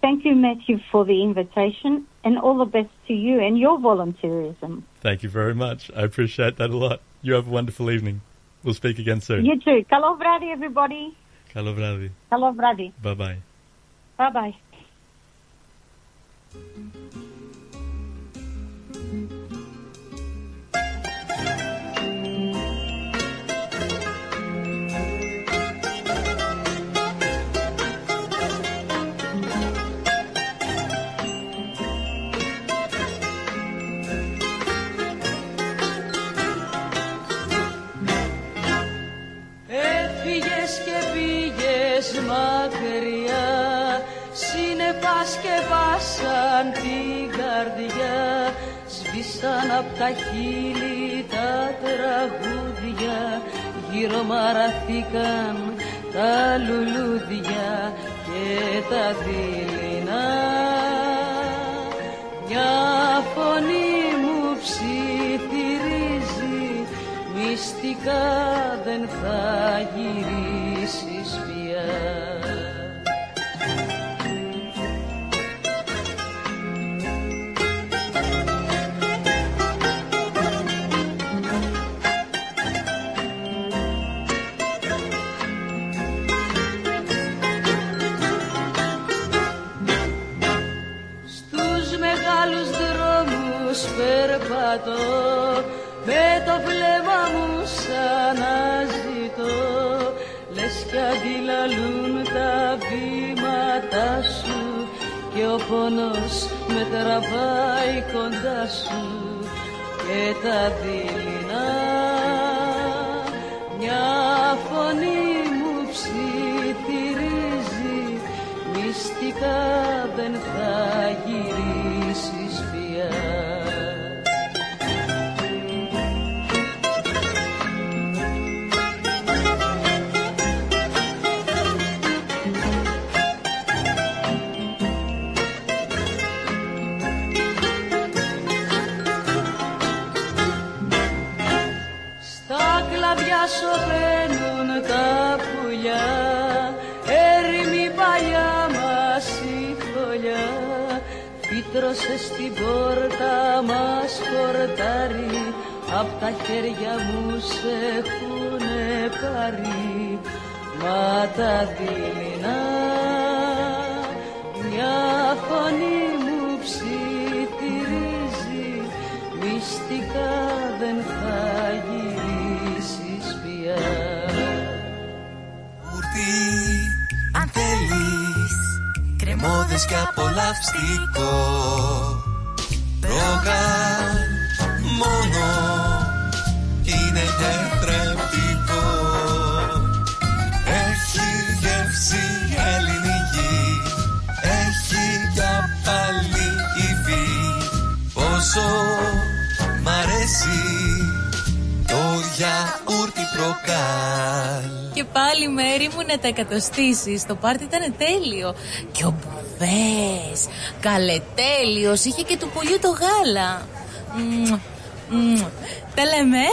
Thank you, Matthew, for the invitation and all the best to you and your volunteerism. Thank you very much. I appreciate that a lot. You have a wonderful evening. We'll speak again soon. You too. Kalovradi, everybody. Kalovradi. Kalovradi. Bye bye. Bye bye. Μακριά. Σύννεφα σκεπάσαν την καρδιά Σβήσαν απ' τα χείλη τα τραγούδια. Γύρω μαραθήκαν τα λουλούδια και τα δειλινά. Μια φωνή μου ψιθυρίζει Μυστικά δεν θα γυρίσεις περπατώ με το βλέμμα μου σαν να ζητώ Λες κι αντιλαλούν τα βήματα σου και ο πόνος με τραβάει κοντά σου και τα δειλινά. Μια φωνή μου ψιθυρίζει μυστικά δεν θα γυρίσεις Φύτρωσε στην πόρτα μας χορτάρει. Απ' τα χέρια μου σε έχουνε πάρει. Μα τα δειλινά μια φωνή μου ψιθυρίζει. Μυστικά δεν θα κρεμόδες και απολαυστικό. Ρόγαν μόνο είναι εχθρεπτικό Έχει γεύση ελληνική Έχει για πάλι υφή. Πόσο μ' αρέσει το γιαούρτι προκάλ Και πάλι μέρη μου να τα εκατοστήσεις. Το πάρτι ήταν τέλειο. Και ο Μπουβές, καλετέλειος, είχε και του πουλιού το γάλα. Μμμ, μμμ. Τα λέμε.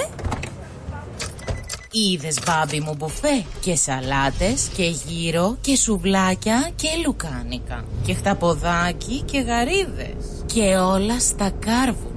Είδες μπάμπι μου μπουφέ; Και σαλάτες και γύρο και σουβλάκια και λουκάνικα και χταποδάκι και γαρίδες και όλα στα κάρβουνα.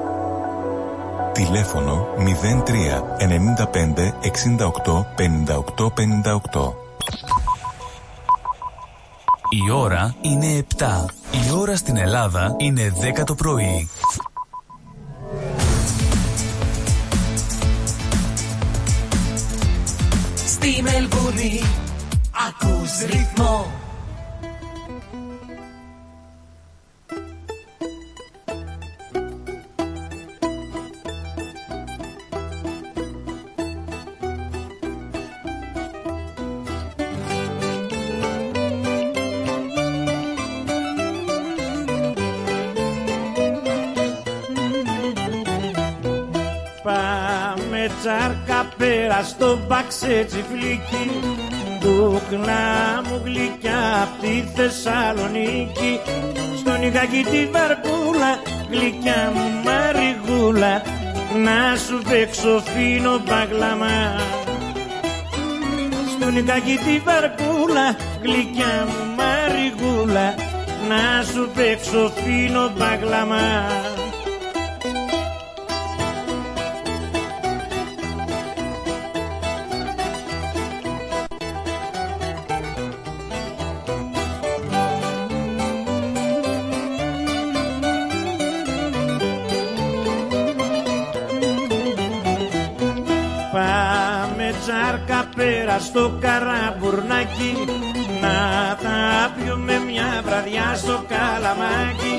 Τηλέφωνο 03 95 68 58 58. Η ώρα είναι 7. Η ώρα στην Ελλάδα είναι 10 το πρωί. Στη Μελβούνι ακούς ρυθμό πέρα στο μπαξέ τσιφλίκι. Κούκλα μου γλυκιά απ' τη Θεσσαλονίκη. Στον Ικακή τη βαρκούλα γλυκιά μου μαριγούλα. Να σου παίξω φίνο μπαγλαμά. Στον Ικακή τη βαρκούλα γλυκιά μου μαριγούλα. Να σου παίξω φίνο μπαγλαμά στο καραμπουρνάκι Να τα πιούμε μια βραδιά στο καλαμάκι.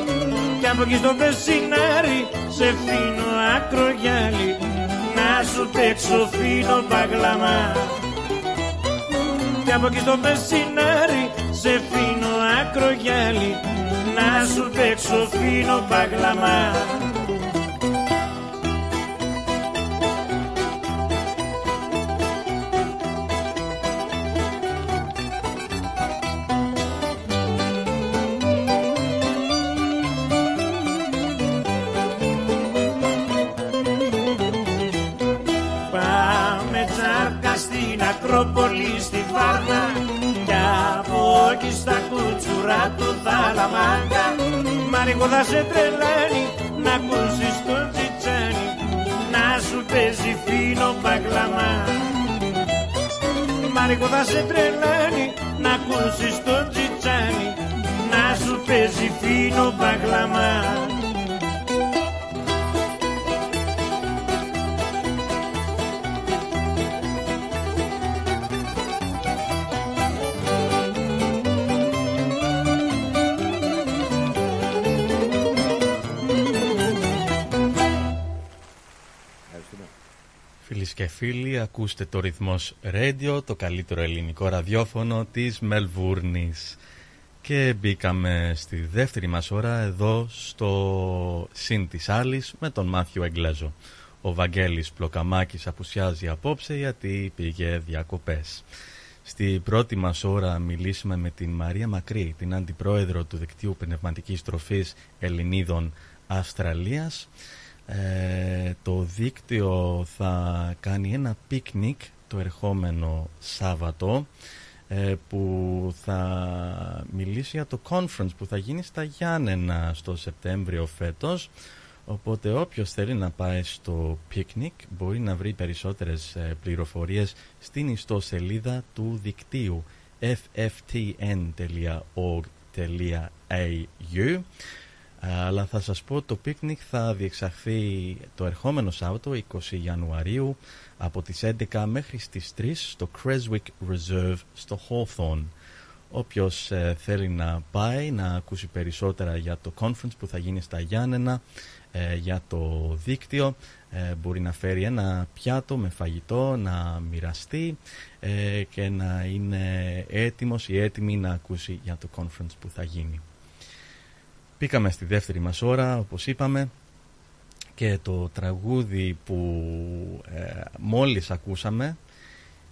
Κι από εκεί στο πεσινάρι σε φίνο ακρογιάλι Να σου παίξω φίνο παγλαμά. Κι από εκεί στο πεσινάρι σε φίνο ακρογιάλι Να σου παίξω φίνο παγλαμά Μαρικό θα σε τρελάνει να ακούσεις τον τσιτσάνι Να σου παίζει φίνο μπαγλαμά Μαρικό θα σε τρελάνει να ακούσεις τον τσιτσάνι Να σου παίζει φίνο παγλαμά και φίλοι, ακούστε το ρυθμός Radio, το καλύτερο ελληνικό ραδιόφωνο της Μελβούρνης. Και μπήκαμε στη δεύτερη μας ώρα εδώ στο Συν της Άλλης με τον Μάθιο Εγγλέζο. Ο Βαγγέλης Πλοκαμάκης απουσιάζει απόψε γιατί πήγε διακοπές. Στη πρώτη μας ώρα μιλήσαμε με την Μαρία Μακρύ, την αντιπρόεδρο του Δικτύου Πνευματικής Τροφής Ελληνίδων Αυστραλίας. Ε, το δίκτυο θα κάνει ένα πίκνικ το ερχόμενο Σάββατο ε, που θα μιλήσει για το conference που θα γίνει στα Γιάννενα στο Σεπτέμβριο φέτος. Οπότε όποιος θέλει να πάει στο πίκνικ μπορεί να βρει περισσότερες ε, πληροφορίες στην ιστοσελίδα του δικτύου fftn.org.au αλλά θα σας πω το πίκνικ θα διεξαχθεί το ερχόμενο Σάββατο 20 Ιανουαρίου από τις 11 μέχρι τις 3 στο Creswick Reserve στο Hawthorne. Όποιος ε, θέλει να πάει να ακούσει περισσότερα για το conference που θα γίνει στα Γιάννενα ε, για το δίκτυο ε, μπορεί να φέρει ένα πιάτο με φαγητό να μοιραστεί και να είναι έτοιμος ή έτοιμη να ακούσει για το conference που θα γίνει. Πήκαμε στη δεύτερη μας ώρα, όπως είπαμε, και το τραγούδι που ε, μόλις ακούσαμε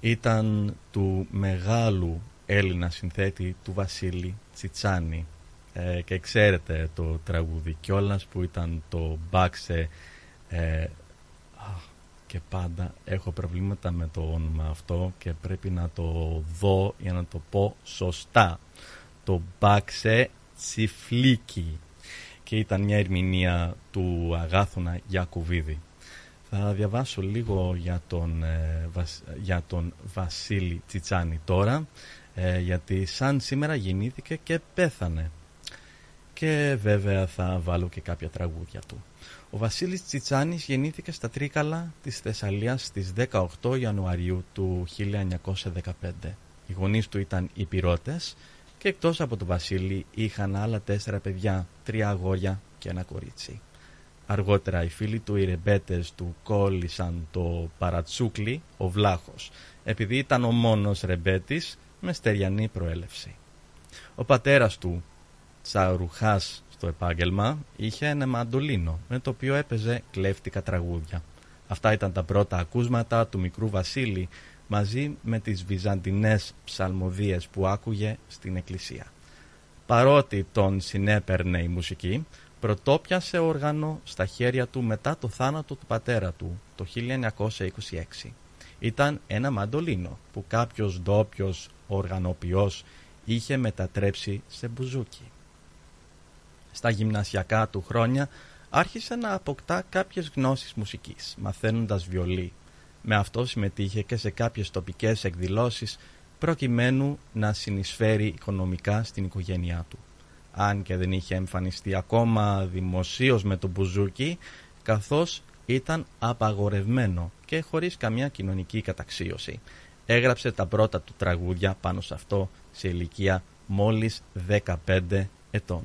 ήταν του μεγάλου Έλληνα συνθέτη του Βασίλη Τσιτσάνη. Ε, και ξέρετε το τραγούδι κιόλας που ήταν το Μπάξε ε, και πάντα έχω προβλήματα με το όνομα αυτό και πρέπει να το δω για να το πω σωστά. Το Μπάξε Τσιφλίκι και ήταν μια ερμηνεία του Αγάθωνα Γιακουβίδη. Θα διαβάσω λίγο για τον, ε, για τον Βασίλη Τσιτσάνη τώρα ε, γιατί σαν σήμερα γεννήθηκε και πέθανε και βέβαια θα βάλω και κάποια τραγούδια του. Ο Βασίλης Τσιτσάνης γεννήθηκε στα Τρίκαλα της Θεσσαλίας στις 18 Ιανουαρίου του 1915. Οι γονείς του ήταν υπηρώτες και εκτός από τον Βασίλη είχαν άλλα τέσσερα παιδιά, τρία αγόρια και ένα κορίτσι. Αργότερα οι φίλοι του, οι ρεμπέτες του κόλλησαν το παρατσούκλι, ο Βλάχος, επειδή ήταν ο μόνος ρεμπέτης με στεριανή προέλευση. Ο πατέρας του, τσαρουχάς στο επάγγελμα, είχε ένα μαντολίνο με το οποίο έπαιζε κλέφτικα τραγούδια. Αυτά ήταν τα πρώτα ακούσματα του μικρού Βασίλη μαζί με τις βυζαντινές ψαλμοδίες που άκουγε στην εκκλησία. Παρότι τον συνέπαιρνε η μουσική, πρωτόπιασε όργανο στα χέρια του μετά το θάνατο του πατέρα του το 1926. Ήταν ένα μαντολίνο που κάποιος ντόπιος οργανοποιός είχε μετατρέψει σε μπουζούκι. Στα γυμνασιακά του χρόνια άρχισε να αποκτά κάποιες γνώσεις μουσικής, μαθαίνοντας βιολί, με αυτό συμμετείχε και σε κάποιες τοπικές εκδηλώσεις προκειμένου να συνεισφέρει οικονομικά στην οικογένειά του. Αν και δεν είχε εμφανιστεί ακόμα δημοσίως με τον Μπουζούκι, καθώς ήταν απαγορευμένο και χωρίς καμιά κοινωνική καταξίωση. Έγραψε τα πρώτα του τραγούδια πάνω σε αυτό σε ηλικία μόλις 15 ετών.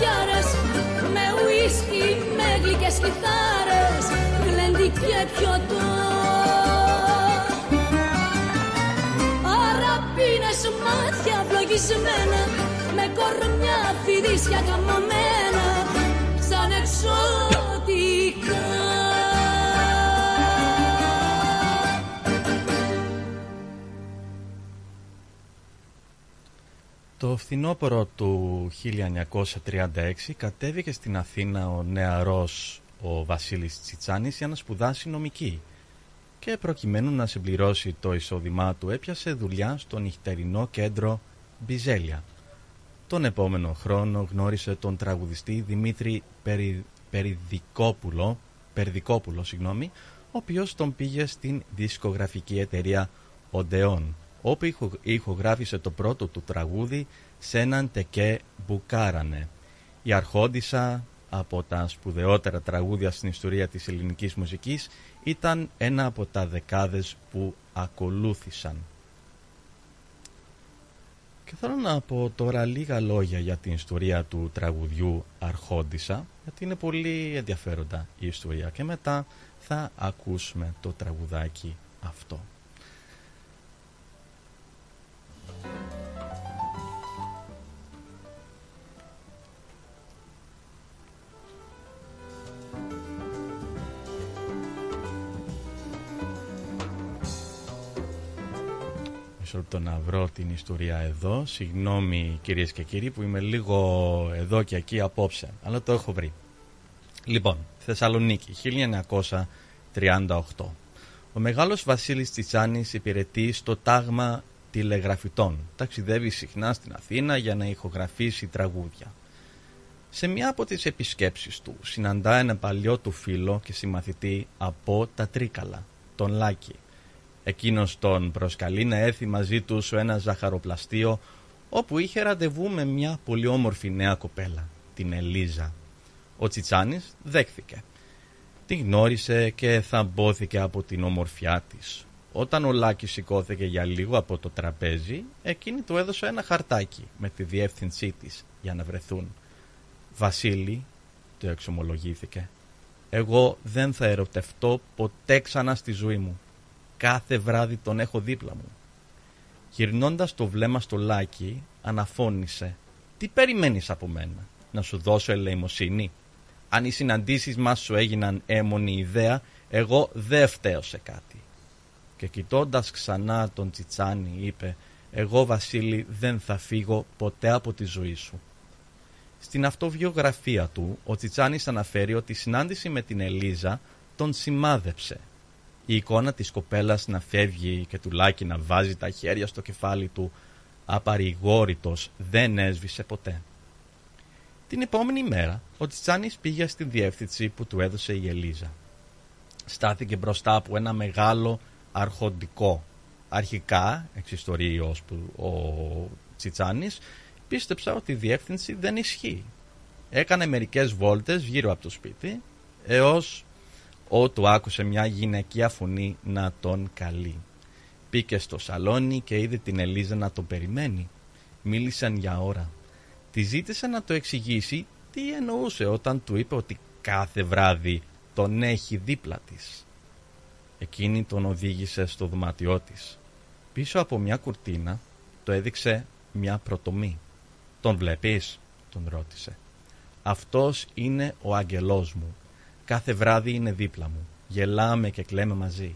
Λάγνες, ερωτιάρες με ουίσκι, με γλυκές κιθάρες γλέντι και πιωτό Αραπίνες, μάτια βλογισμένα με κορμιά φιδίσια καμωμένα σαν εξωτικά Το φθινόπωρο του 1936 κατέβηκε στην Αθήνα ο νεαρός ο Βασίλης Τσιτσάνης για να σπουδάσει νομική και προκειμένου να συμπληρώσει το εισόδημά του έπιασε δουλειά στο νυχτερινό κέντρο Μπιζέλια. Τον επόμενο χρόνο γνώρισε τον τραγουδιστή Δημήτρη Περι... Περιδικόπουλο, Περδικόπουλο, συγγνώμη, ο οποίος τον πήγε στην δισκογραφική εταιρεία Οντεόν, όπου ηχο- ηχογράφησε το πρώτο του τραγούδι σε έναν τεκέ μπουκάρανε. Η Αρχόντισσα από τα σπουδαιότερα τραγούδια στην ιστορία της ελληνικής μουσικής ήταν ένα από τα δεκάδες που ακολούθησαν. Και θέλω να πω τώρα λίγα λόγια για την ιστορία του τραγουδιού Αρχόντισσα, γιατί είναι πολύ ενδιαφέροντα η ιστορία και μετά θα ακούσουμε το τραγουδάκι αυτό. Μισό λεπτό να βρω την ιστορία εδώ. Συγγνώμη κυρίες και κύριοι που είμαι λίγο εδώ και εκεί απόψε. Αλλά το έχω βρει. Λοιπόν, Θεσσαλονίκη, 1938. Ο μεγάλος Βασίλης Τσιτσάνης υπηρετεί στο τάγμα τηλεγραφητών. Ταξιδεύει συχνά στην Αθήνα για να ηχογραφήσει τραγούδια. Σε μια από τις επισκέψεις του συναντά ένα παλιό του φίλο και συμμαθητή από τα Τρίκαλα, τον Λάκη. Εκείνος τον προσκαλεί να έρθει μαζί του σε ένα ζαχαροπλαστείο όπου είχε ραντεβού με μια πολύ όμορφη νέα κοπέλα, την Ελίζα. Ο Τσιτσάνης δέχθηκε. Την γνώρισε και θαμπόθηκε από την ομορφιά της. Όταν ο Λάκης σηκώθηκε για λίγο από το τραπέζι, εκείνη του έδωσε ένα χαρτάκι με τη διεύθυνσή της για να βρεθούν. «Βασίλη», το εξομολογήθηκε, «εγώ δεν θα ερωτευτώ ποτέ ξανά στη ζωή μου. Κάθε βράδυ τον έχω δίπλα μου». Γυρνώντας το βλέμμα στο Λάκη, αναφώνησε «Τι περιμένεις από μένα, να σου δώσω ελεημοσύνη» αν οι συναντήσεις μας σου έγιναν έμονη ιδέα, εγώ δεν φταίω σε κάτι. Και κοιτώντας ξανά τον Τσιτσάνι είπε «Εγώ Βασίλη δεν θα φύγω ποτέ από τη ζωή σου». Στην αυτοβιογραφία του, ο Τσιτσάνης αναφέρει ότι η συνάντηση με την Ελίζα τον σημάδεψε. Η εικόνα της κοπέλας να φεύγει και του Λάκη να βάζει τα χέρια στο κεφάλι του απαρηγόρητος δεν έσβησε ποτέ. Την επόμενη μέρα, ο Τσιτσάνης πήγε στην διεύθυνση που του έδωσε η Ελίζα. Στάθηκε μπροστά από ένα μεγάλο αρχοντικό. Αρχικά, εξιστορεί ο Τσιτσάνης, πίστεψα ότι η διεύθυνση δεν ισχύει. Έκανε μερικές βόλτες γύρω από το σπίτι, έως ότου άκουσε μια γυναικεία φωνή να τον καλεί. Πήκε στο σαλόνι και είδε την Ελίζα να τον περιμένει. Μίλησαν για ώρα. Τη ζήτησε να το εξηγήσει τι εννοούσε όταν του είπε ότι κάθε βράδυ τον έχει δίπλα της. Εκείνη τον οδήγησε στο δωμάτιό της. Πίσω από μια κουρτίνα το έδειξε μια προτομή. «Τον βλέπεις» τον ρώτησε. «Αυτός είναι ο αγγελός μου. Κάθε βράδυ είναι δίπλα μου. Γελάμε και κλαίμε μαζί.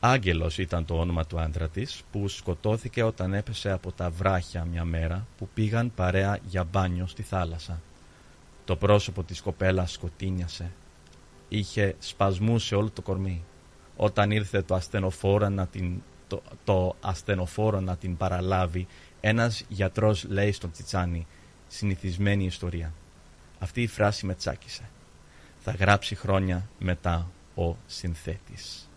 Άγγελος ήταν το όνομα του άντρα της που σκοτώθηκε όταν έπεσε από τα βράχια μια μέρα που πήγαν παρέα για μπάνιο στη θάλασσα. Το πρόσωπο της κοπέλας σκοτίνιασε. Είχε σπασμού σε όλο το κορμί. Όταν ήρθε το ασθενοφόρο να την, το, το ασθενοφόρο να την παραλάβει, ένας γιατρός λέει στον Τσιτσάνι συνηθισμένη ιστορία. Αυτή η φράση με τσάκισε. Θα γράψει χρόνια μετά ο συνθέτης.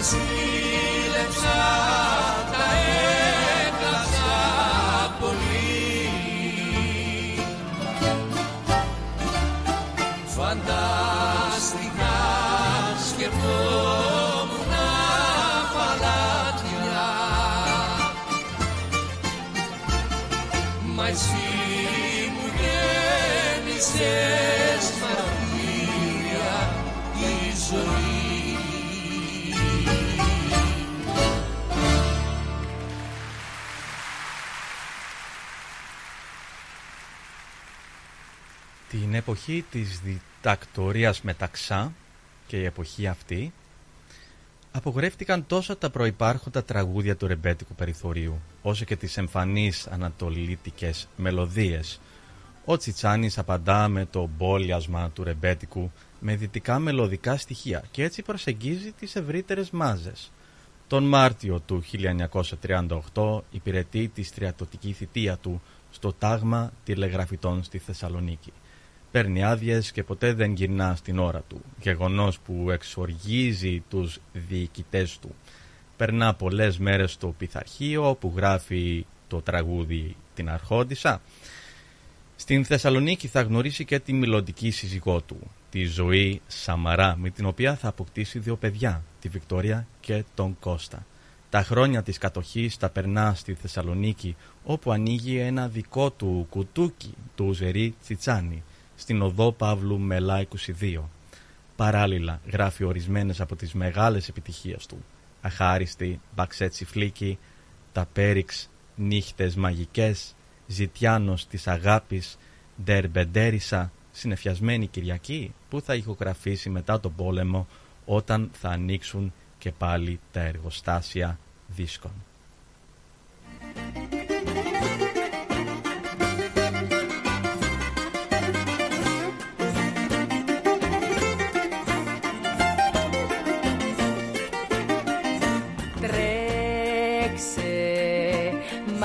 Ζήλεψα τα έκλαψα πολύ. Φανταστικά σκεφτόμουν παλάτια Μα εσύ μου γέμισες Την εποχή της διτακτορίας μεταξά και η εποχή αυτή απογορεύτηκαν τόσο τα προϋπάρχοντα τραγούδια του ρεμπέτικου περιθωρίου όσο και τις εμφανείς ανατολίτικες μελωδίες. Ο Τσιτσάνης απαντά με το μπόλιασμα του ρεμπέτικου με δυτικά μελωδικά στοιχεία και έτσι προσεγγίζει τις ευρύτερες μάζες. Τον Μάρτιο του 1938 υπηρετεί τη στριατοτική θητεία του στο τάγμα τηλεγραφητών στη Θεσσαλονίκη παίρνει άδειες και ποτέ δεν γυρνά στην ώρα του. Γεγονός που εξοργίζει τους διοικητές του. Περνά πολλές μέρες στο πειθαρχείο όπου γράφει το τραγούδι «Την Αρχόντισσα». Στην Θεσσαλονίκη θα γνωρίσει και τη μελλοντική σύζυγό του, τη Ζωή Σαμαρά, με την οποία θα αποκτήσει δύο παιδιά, τη Βικτόρια και τον Κώστα. Τα χρόνια της κατοχής τα περνά στη Θεσσαλονίκη, όπου ανοίγει ένα δικό του κουτούκι, του Ζερί Τσιτσάνι, στην οδό Παύλου Μελά 22. Παράλληλα γράφει ορισμένες από τις μεγάλες επιτυχίες του. Αχάριστη, Μπαξέτσι Φλίκη, Τα Πέριξ, Νύχτες Μαγικές, Ζητιάνος της Αγάπης, Ντερμπεντέρισα, Συνεφιασμένη Κυριακή, που θα ηχογραφήσει μετά τον πόλεμο όταν θα ανοίξουν και πάλι τα εργοστάσια δίσκων.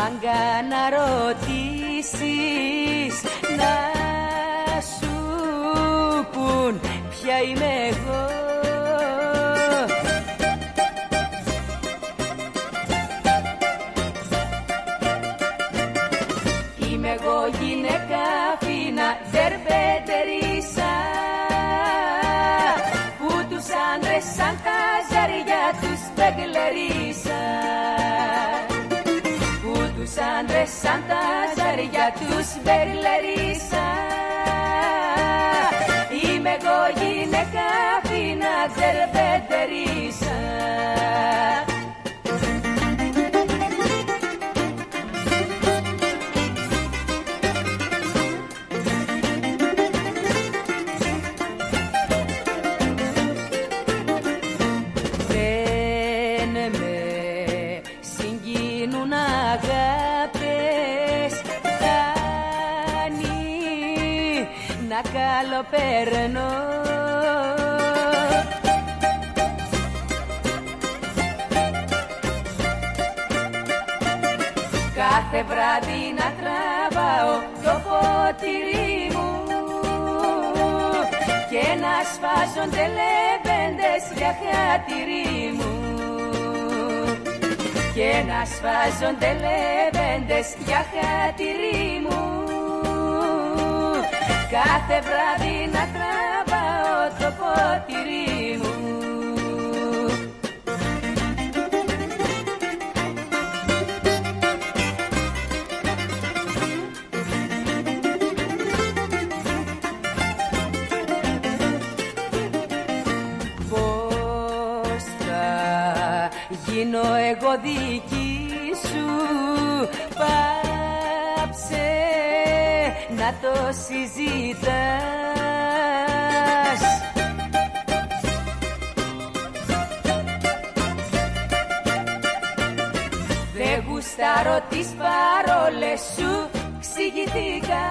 Μάγκα να ρωτήσεις να σου πουν ποια είμαι εγώ. Είμαι εγώ γυναίκα φίνα δερπέτερισα που τους άντρες σαν τα ζαριά τους πεγλερίσα τους άντρες σαν τα ζαριά τους μπερλερίσα Είμαι εγώ γυναίκα φίνα τζερβετερίσα καλοπερνώ Κάθε βράδυ να τραβάω το ποτήρι μου και να σφάζονται λεβέντες για χατήρι μου. Και να σφάζονται λεβέντες για χατήρι μου κάθε βράδυ να τραβάω το ποτήρι μου να το συζητάς. Δεν γουστάρω τις παρόλες σου ξηγηθήκα.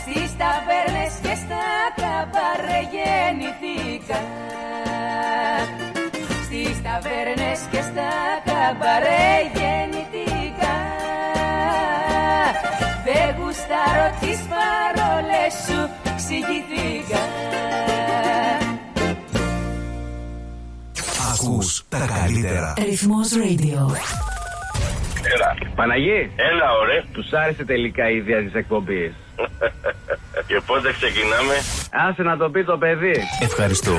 Στις ταβέρνες και στα καμπάρε γεννηθήκα. Στις ταβέρνες και στα καμπάρε γεννηθήκα Δεν γουστάρω τις παρόλες σου ξηγηθήκα Ακούς τα καλύτερα. Ρυθμός Radio. Έλα. Παναγί. Έλα, ωραία. Τους άρεσε τελικά η ιδέα της εκπομπής. Και πότε ξεκινάμε; Άσε να το πει το παιδί. Ευχαριστώ.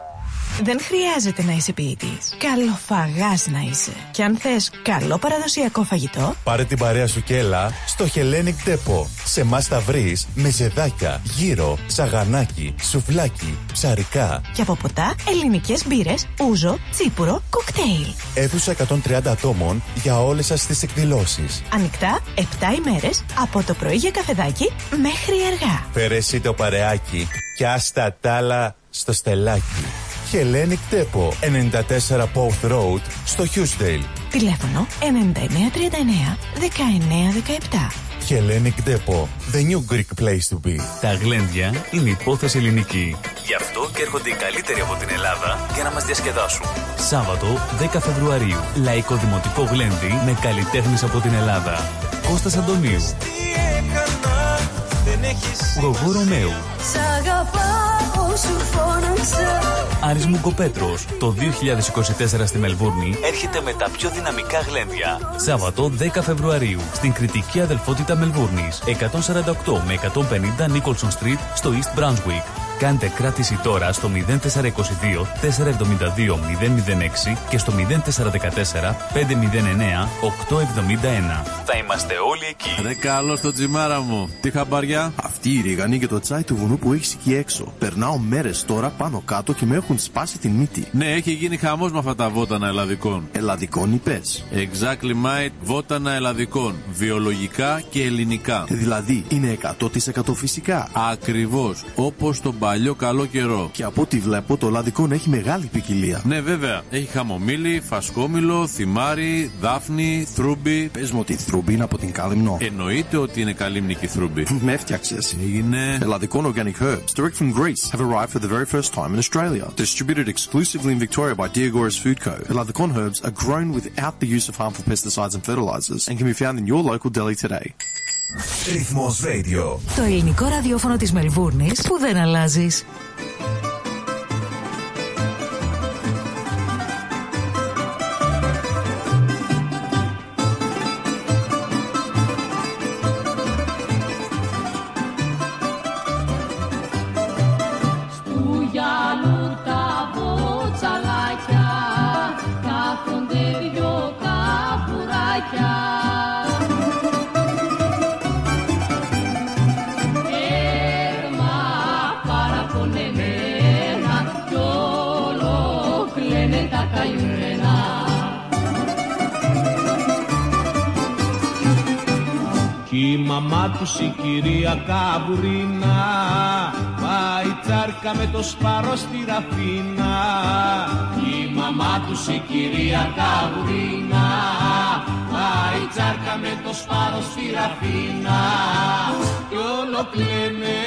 Δεν χρειάζεται να είσαι ποιητής. Καλοφαγάς να είσαι. Και αν θες καλό παραδοσιακό φαγητό, Πάρε την παρέα σου και έλα στο Hellenic Depot. Σε εμάς θα βρεις μεζεδάκια, γύρο, σαγανάκι, σουβλάκι, ψαρικά. και από ποτά ελληνικές μπύρες, ούζο, τσίπουρο, κοκτέιλ. Αίθουσα 130 ατόμων για όλες σας τις εκδηλώσεις. Ανοιχτά 7 ημέρες από το πρωί για καφεδάκι μέχρι αργά. Φέρε εσύ το παρεάκι και άστα τ' άλλα στο στελάκι. Hellenic Depot, 94 Pouth Road, στο Hughesdale. Τηλέφωνο 9939 1917. Hellenic Depot, the new Greek place to be. Τα γλέντια είναι υπόθεση ελληνική. Γι' αυτό και έρχονται οι καλύτεροι από την Ελλάδα για να μας διασκεδάσουν. Σάββατο 10 Φεβρουαρίου. Λαϊκό Δημοτικό Γλέντι με καλλιτέχνες από την Ελλάδα. Κώστας Αντωνίου. Γογό Ρωμαίου. Σ' αγαπάω σου φώναξα Άρης Μουγκοπέτρος. Το 2024 στη Μελβούρνη έρχεται με τα πιο δυναμικά γλέντια. Σάββατο 10 Φεβρουαρίου στην κριτική αδελφότητα Μελβούρνης. 148 με 150 Nicholson Street στο East Brunswick. Κάντε κράτηση τώρα στο 0422 472 006 και στο 0414 509 871. Θα είμαστε όλοι εκεί. Ρε καλό στο τσιμάρα μου. Τι χαμπαριά. Αυτή η ρίγανη και το τσάι του βουνού που έχεις εκεί έξω. Περνάω μέρες τώρα πάνω κάτω και με έχουν σπάσει την μύτη. Ναι, έχει γίνει χαμός με αυτά τα βότανα ελλαδικών. Ελλαδικών είπες. Exactly mate, βότανα ελλαδικών. Βιολογικά και ελληνικά. Δηλαδή είναι 100% φυσικά. Ακριβώς. Όπως τον παλιό καλό καιρό. Και από ό,τι βλέπω το λαδικόν έχει μεγάλη ποικιλία. Ναι, βέβαια. Έχει χαμομήλι, φασκόμηλο, θυμάρι, δάφνη, θρούμπι. Πε μου ότι η θρούμπι είναι από την Κάλυμνο. Εννοείται ότι είναι καλύμνικη θρούμπι. Με έφτιαξε. Έγινε. Ελλαδικών organic herbs, direct from Greece, have arrived for the very first time in Australia. Distributed exclusively in Victoria by Diagoras Food Co. Eladicon herbs are grown without the use of harmful pesticides and fertilizers and can be found in your local deli today. Ρυθμός Radio. Το ελληνικό ραδιόφωνο της Μελβούρνης που δεν αλλάζεις. Η μαμά τους η κυρία Καμπουρίνα Πάει τσάρκα με το σπάρο στη ραφίνα. Η μαμά τους η κυρία Καμπουρίνα Πάει τσάρκα με το σπάρο στη ραφίνα. Κι όλο κλαίνε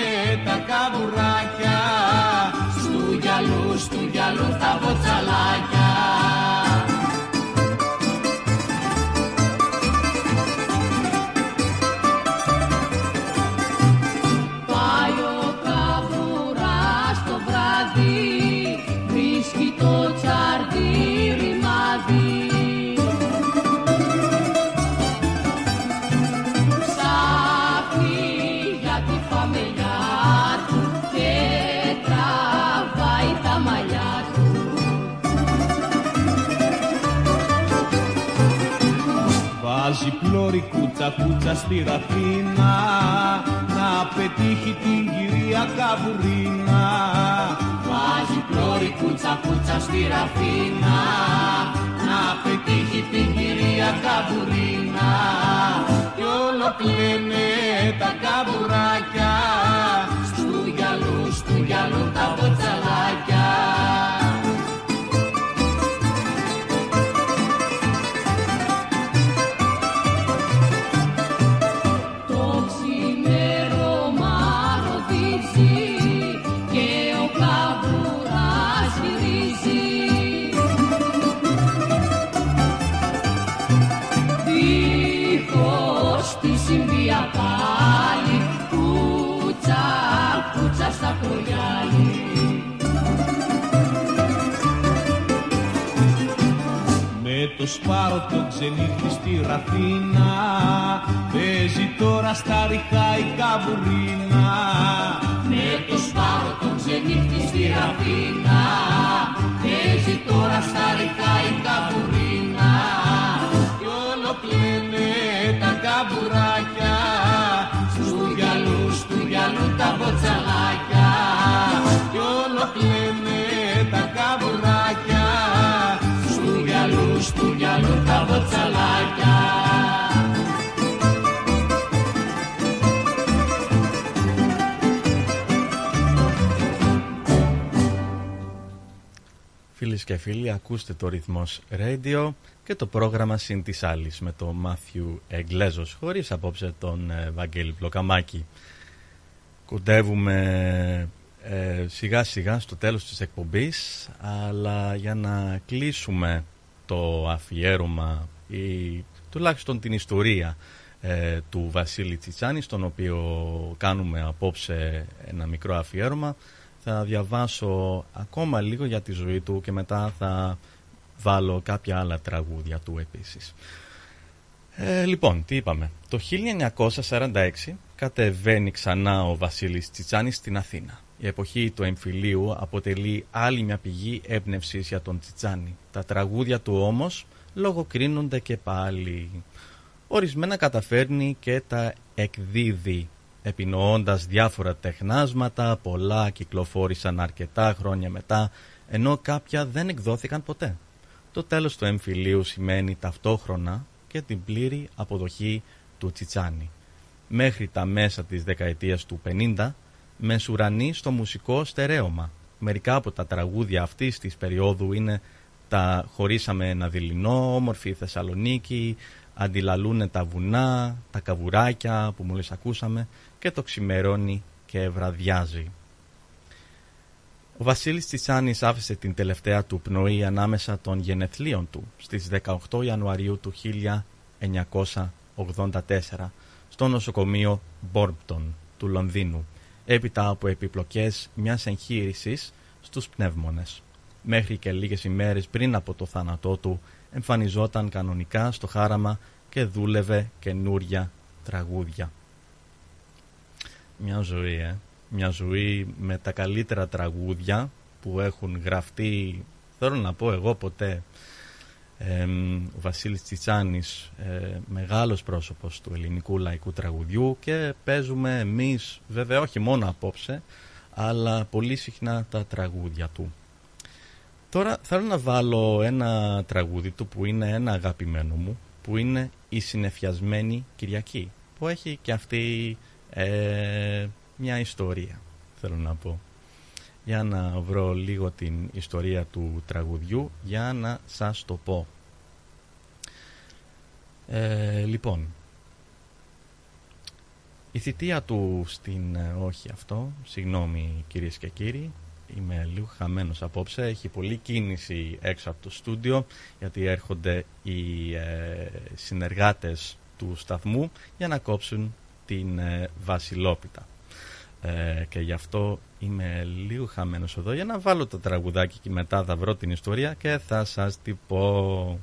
τα καμπουράκια Στου γυαλού, στου γυαλού τα βοτσαλάκια κούτσα κούτσα στη ραφίνα να πετύχει την κυρία Καβουρίνα. Βάζει πλώρη κούτσα κούτσα στη ραφίνα να πετύχει την κυρία Καβουρίνα. Κι όλο κλαίνε τα καβουράκια στου γυαλού, στου γυαλού τα μποτσαλάκια. Το σπάρο το ξενύχτη στη Ραφίνα. Παίζει τώρα στα ριχά η καβουρίνα Με το σπάρο τον ξενύχτη στη ραφίνα. Παίζει τώρα στα ρηχά η καβουρίνα Κι όλο κλαίνε τα καβουράκια Στους γυαλούς, στου γυαλού τα μποτσαλάκια Κι όλο κλαίνε γυαλού, στου γυαλού τα μποτσαλάκια Φίλες και φίλοι, ακούστε το ρυθμός Radio και το πρόγραμμα Συν της Άλλης με τον Μάθιου Εγγλέζος, χωρίς απόψε τον ε, Βαγγέλη Πλοκαμάκη. Κοντεύουμε ε, σιγά σιγά στο τέλος της εκπομπής, αλλά για να κλείσουμε το αφιέρωμα ή τουλάχιστον την ιστορία ε, του Βασίλη Τσιτσάνη, στον οποίο κάνουμε απόψε ένα μικρό αφιέρωμα, θα διαβάσω ακόμα λίγο για τη ζωή του και μετά θα βάλω κάποια άλλα τραγούδια του επίσης. Ε, λοιπόν, τι είπαμε. Το 1946 κατεβαίνει ξανά ο Βασίλης Τσιτσάνης στην Αθήνα. Η εποχή του εμφυλίου αποτελεί άλλη μια πηγή έμπνευσης για τον Τσιτσάνη. Τα τραγούδια του όμως λογοκρίνονται και πάλι. Ορισμένα καταφέρνει και τα εκδίδει επινοώντας διάφορα τεχνάσματα, πολλά κυκλοφόρησαν αρκετά χρόνια μετά, ενώ κάποια δεν εκδόθηκαν ποτέ. Το τέλος του εμφυλίου σημαίνει ταυτόχρονα και την πλήρη αποδοχή του Τσιτσάνη. Μέχρι τα μέσα της δεκαετίας του 50, μεσουρανεί στο μουσικό στερέωμα. Μερικά από τα τραγούδια αυτής της περίοδου είναι τα «Χωρίσαμε ένα δειλινό», «Όμορφη Θεσσαλονίκη», «Αντιλαλούνε τα βουνά», «Τα καβουράκια» που μόλις ακούσαμε και το ξημερώνει και βραδιάζει. Ο Βασίλης Τσιτσάνης άφησε την τελευταία του πνοή ανάμεσα των γενεθλίων του στις 18 Ιανουαρίου του 1984 στο νοσοκομείο Μπόρμπτον του Λονδίνου έπειτα από επιπλοκές μιας εγχείρησης στους πνεύμονες. Μέχρι και λίγες ημέρες πριν από το θάνατό του εμφανιζόταν κανονικά στο χάραμα και δούλευε καινούρια τραγούδια. Μια ζωή, ε. Μια ζωή με τα καλύτερα τραγούδια που έχουν γραφτεί, θέλω να πω εγώ ποτέ, ε, ο Βασίλης Τσιτσάνης, ε, μεγάλος πρόσωπος του ελληνικού λαϊκού τραγουδιού και παίζουμε εμείς, βέβαια όχι μόνο απόψε, αλλά πολύ συχνά τα τραγούδια του. Τώρα θέλω να βάλω ένα τραγούδι του που είναι ένα αγαπημένο μου, που είναι η Συνεφιασμένη Κυριακή, που έχει και αυτή ε, μια ιστορία, θέλω να πω. Για να βρω λίγο την ιστορία του τραγουδιού, για να σας το πω. Ε, λοιπόν, η θητεία του στην... ε, όχι αυτό, συγγνώμη κυρίες και κύριοι, είμαι λίγο χαμένος απόψε, έχει πολλή κίνηση έξω από το στούντιο, γιατί έρχονται οι ε, συνεργάτες του σταθμού για να κόψουν την ε, βασιλόπιτα. Ε, και γι' αυτό είμαι λίγο χαμένος εδώ για να βάλω το τραγουδάκι και μετά θα βρω την ιστορία και θα σας την πω.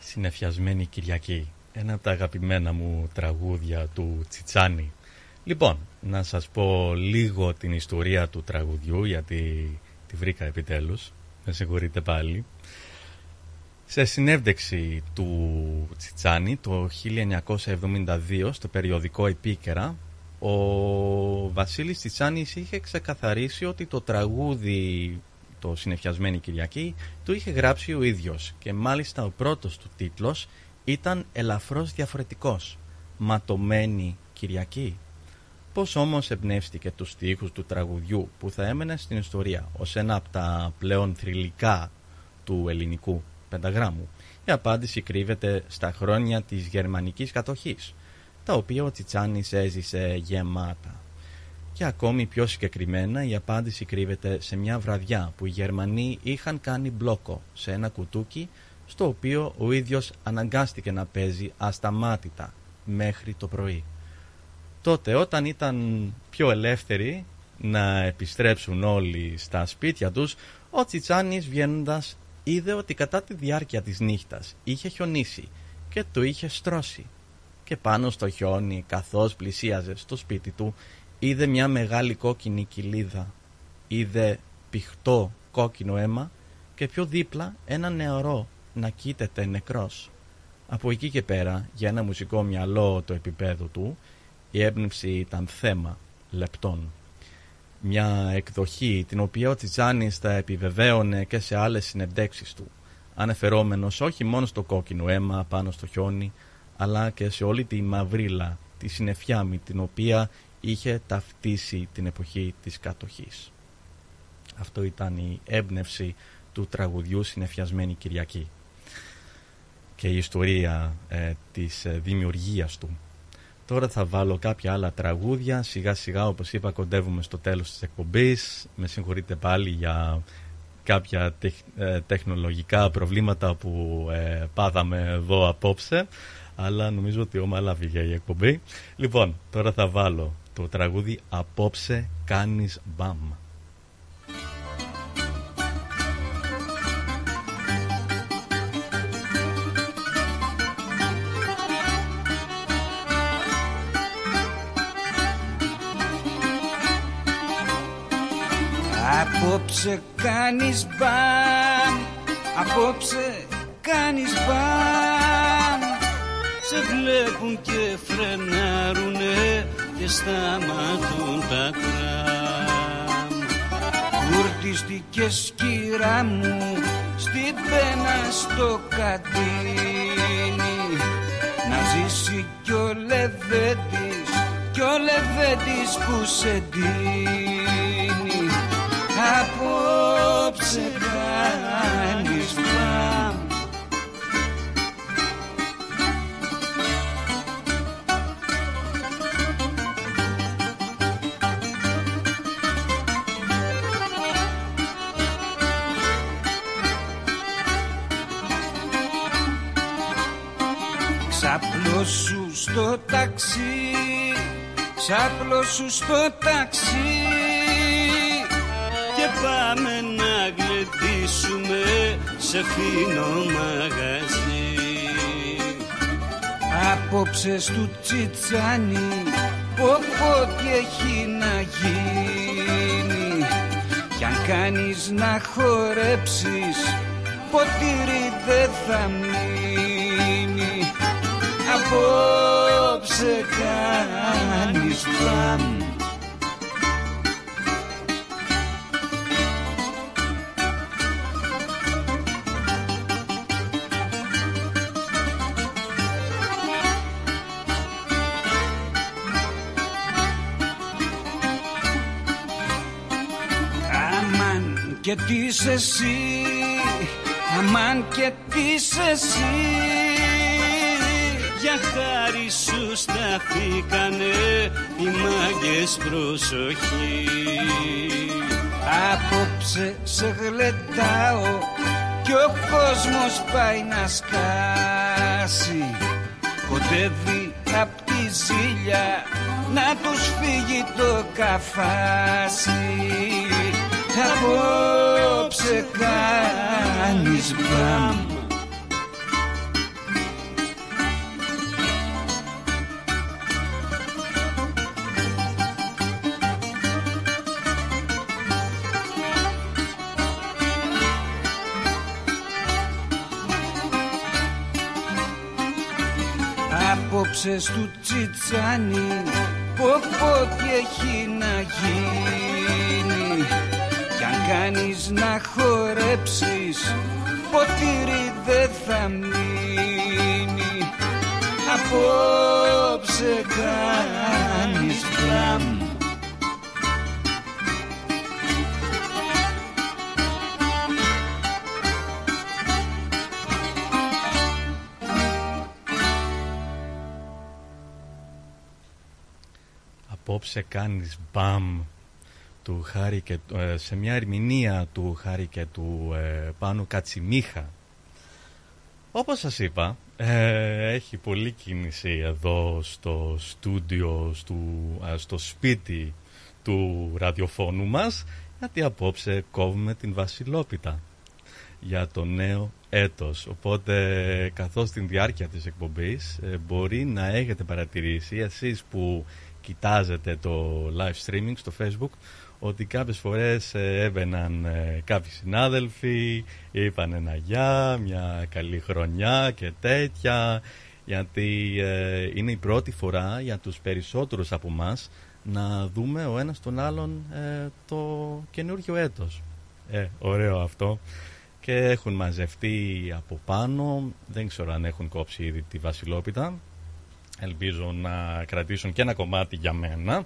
Συνεφιασμένη Κυριακή. Ένα από τα αγαπημένα μου τραγούδια του Τσιτσάνη. Λοιπόν, να σας πω λίγο την ιστορία του τραγουδιού γιατί τη βρήκα επιτέλους. Με συγχωρείτε πάλι. Σε συνέντευξη του Τσιτσάνη το 1972 στο περιοδικό Επίκαιρα ο Βασίλης Τσιτσάνης είχε ξεκαθαρίσει ότι το τραγούδι το συνεφιασμένη Κυριακή του είχε γράψει ο ίδιος και μάλιστα ο πρώτος του τίτλος ήταν ελαφρώς διαφορετικός «Ματωμένη Κυριακή». Πώς όμως εμπνεύστηκε τους στίχους του τραγουδιού που θα έμενε στην ιστορία ως ένα από τα πλέον θρηλυκά του ελληνικού πενταγράμμου; Η απάντηση κρύβεται στα χρόνια της γερμανικής κατοχής, τα οποία ο Τσιτσάνης έζησε γεμάτα. Και ακόμη πιο συγκεκριμένα η απάντηση κρύβεται σε μια βραδιά που οι Γερμανοί είχαν κάνει μπλόκο σε ένα κουτούκι στο οποίο ο ίδιος αναγκάστηκε να παίζει ασταμάτητα μέχρι το πρωί. Τότε όταν ήταν πιο ελεύθεροι να επιστρέψουν όλοι στα σπίτια τους, ο Τσιτσάνης βγαίνοντας είδε ότι κατά τη διάρκεια της νύχτας είχε χιονίσει και το είχε στρώσει. Και πάνω στο χιόνι, καθώς πλησίαζε στο σπίτι του, είδε μια μεγάλη κόκκινη κοιλίδα. Είδε πηχτό κόκκινο αίμα και πιο δίπλα ένα νεαρό να κοίταται νεκρός. Από εκεί και πέρα, για ένα μουσικό μυαλό το επίπεδο του, η έμπνευση ήταν θέμα λεπτών. Μια εκδοχή την οποία ο Τσιτσάνης θα επιβεβαίωνε και σε άλλες συνεντεύξεις του. ανεφερόμενος όχι μόνο στο κόκκινο αίμα πάνω στο χιόνι, αλλά και σε όλη τη μαυρίλα, τη συννεφιά με την οποία είχε ταυτίσει την εποχή της κατοχής. Αυτό ήταν η έμπνευση του τραγουδιού «Συνεφιασμένη Κυριακή» και η ιστορία ε, της ε, δημιουργίας του. Τώρα θα βάλω κάποια άλλα τραγούδια, σιγά σιγά όπως είπα κοντεύουμε στο τέλος της εκπομπής. Με συγχωρείτε πάλι για κάποια ε, τεχνολογικά προβλήματα που ε, πάθαμε εδώ απόψε αλλά νομίζω ότι ομαλά βγήκε η εκπομπή. Λοιπόν, τώρα θα βάλω το τραγούδι «Απόψε κάνεις μπαμ». Απόψε κάνεις μπαμ Απόψε κάνεις μπαμ Σε βλέπουν και φρενάρουνε Και σταματούν τα τραμ. Κουρτιστικές κύρα μου Στην πένα στο κατίνι Να ζήσει κι ο Λεβέντης Κι ο Λεβέντης που σε ντύνει απόψε κάνεις μπαμ Ξαπλώσου στο ταξί Ξαπλώσου στο ταξί. και πάμε να γλεντήσουμε σε φίνο μαγαζί. Απόψες του τσιτσάνι πω τι έχει να γίνει. Κι αν κάνεις να χορέψεις ποτήρι δεν θα μείνει. Απόψε κάνεις μπαμ και τι εσύ Αμάν και τι εσύ. Για χάρη σου σταθήκανε οι μάγκες προσοχή. Απόψε σε γλεντάω κι ο κόσμος πάει να σκάσει. Κοντεύει απ' τη ζήλια να τους φύγει το καφάσι απόψε κάνεις μπαμ. Απόψες του τσιτσάνι πω πω τι έχει να γίνει. κι αν κάνεις να χορέψεις Ποτήρι δεν θα μείνει. Απόψε κάνεις πλάμ. Απόψε κάνεις μπαμ του Χάρη και, ε, σε μια ερμηνεία του Χάρη και του ε, Πάνου Κατσιμίχα. Όπως σας είπα, ε, έχει πολλή κίνηση εδώ στο στούντιο, στο σπίτι του ραδιοφώνου μας, γιατί απόψε κόβουμε την Βασιλόπιτα για το νέο έτος. Οπότε καθώς την διάρκεια της εκπομπής μπορεί να έχετε παρατηρήσει εσείς που κοιτάζετε το live streaming στο facebook ότι κάποιες φορές ε, έμπαιναν ε, κάποιοι συνάδελφοι, είπαν ένα γεια, μια καλή χρονιά και τέτοια, γιατί ε, είναι η πρώτη φορά για τους περισσότερους από μας να δούμε ο ένας τον άλλον το καινούργιο έτος. Ε, ωραίο αυτό. και έχουν μαζευτεί από πάνω. Δεν ξέρω αν έχουν κόψει ήδη τη βασιλόπιτα. Ελπίζω να κρατήσουν και ένα κομμάτι για μένα.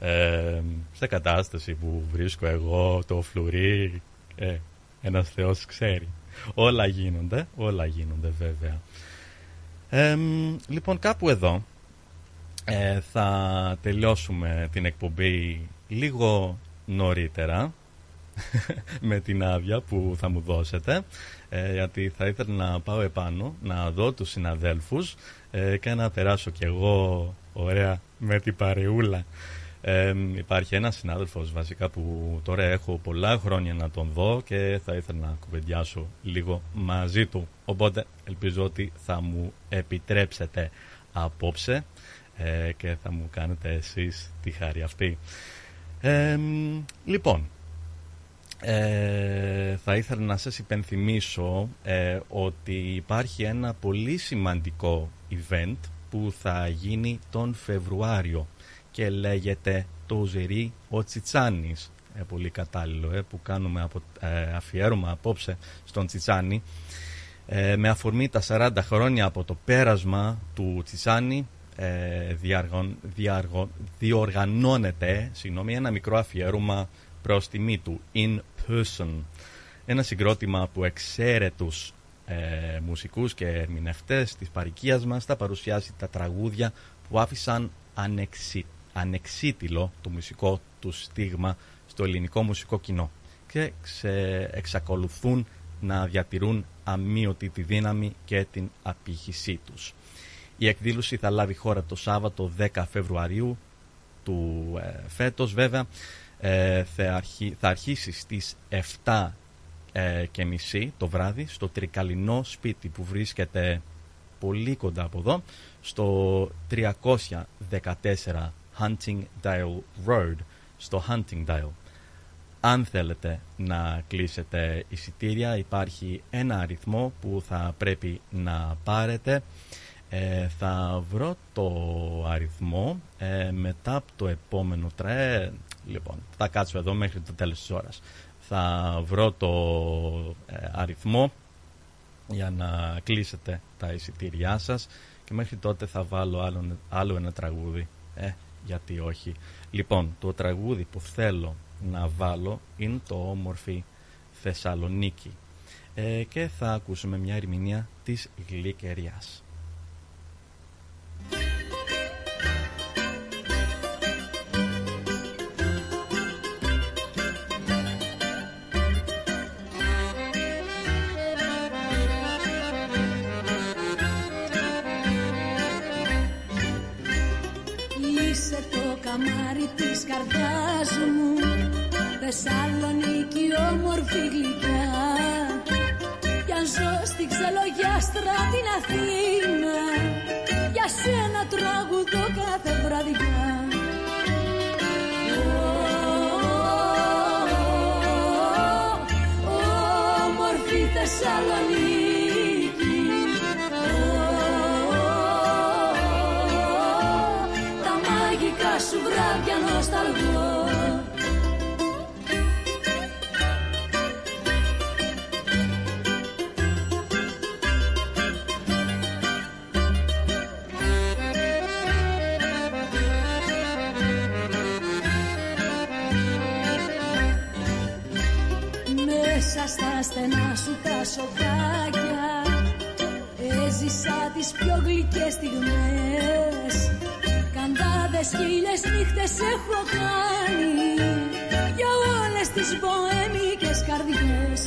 Ε, σε κατάσταση που βρίσκω εγώ το φλουρί, ε, ένας θεός ξέρει. Όλα γίνονται, όλα γίνονται βέβαια. Ε, λοιπόν κάπου εδώ ε, θα τελειώσουμε την εκπομπή λίγο νωρίτερα με την άδεια που θα μου δώσετε ε, γιατί θα ήθελα να πάω επάνω να δω τους συναδέλφους ε, και να περάσω κι εγώ ωραία με την παρεούλα ε, υπάρχει ένας συνάδελφος βασικά που τώρα έχω πολλά χρόνια να τον δω και θα ήθελα να κουβεντιάσω λίγο μαζί του. Οπότε ελπίζω ότι θα μου επιτρέψετε απόψε ε, και θα μου κάνετε εσείς τη χάρη αυτή. Λοιπόν ε, θα ήθελα να σας υπενθυμίσω ε, ότι υπάρχει ένα πολύ σημαντικό event που θα γίνει τον Φεβρουάριο και λέγεται το Ζερί ο Τσιτσάνης. Ε, πολύ κατάλληλο ε, που κάνουμε από, αφιέρωμα απόψε στον Τσιτσάνη. Με αφορμή τα 40 χρόνια από το πέρασμα του Τσιτσάνη διαργων, διοργανώνεται συγγνώμη, ένα μικρό αφιέρωμα προς τιμή του In Person. Ένα συγκρότημα που εξαίρετους ε, μουσικούς και ερμηνευτές της παρικίας μας θα παρουσιάσει τα τραγούδια που άφησαν ανεξί, ανεξίτηλο το μουσικό του στίγμα στο ελληνικό μουσικό κοινό και εξακολουθούν να διατηρούν αμύωτη τη δύναμη και την απήχησή τους. Η εκδήλωση θα λάβει χώρα το Σάββατο 10 Φεβρουαρίου του ε, φέτος βέβαια ε, θα, θα αρχίσει στις 7 ε, και μισή το βράδυ στο τρικαλινό σπίτι που βρίσκεται πολύ κοντά από εδώ στο 314 Huntingdale Road στο Huntingdale αν θέλετε να κλείσετε εισιτήρια υπάρχει ένα αριθμό που θα πρέπει να πάρετε ε, θα βρω το αριθμό ε, μετά από το επόμενο τρέ Λοιπόν, θα κάτσω εδώ μέχρι το τέλος της ώρας. Θα βρω το ε, αριθμό για να κλείσετε τα εισιτήριά σας και μέχρι τότε θα βάλω άλλο, άλλο ένα τραγούδι. Ε, γιατί όχι. Λοιπόν, το τραγούδι που θέλω να βάλω είναι το όμορφη Θεσσαλονίκη ε, και θα ακούσουμε μια ερμηνεία της Γλυκεριάς. Καρδιάς μου Θεσσαλονίκη όμορφη γλυκιά Κι αν ζω στην ξελογιάστρα την Αθήνα Για σένα τραγουδώ κάθε βραδιά Όμορφη Θεσσαλονίκη σου βράδια νοσταλγώ Μέσα στα στενά σου τα σοκάκια Έζησα τις πιο γλυκές στιγμές Καντάδες χίλιες νύχτες έχω κάνει Για όλες τις μποέμικες καρδιές.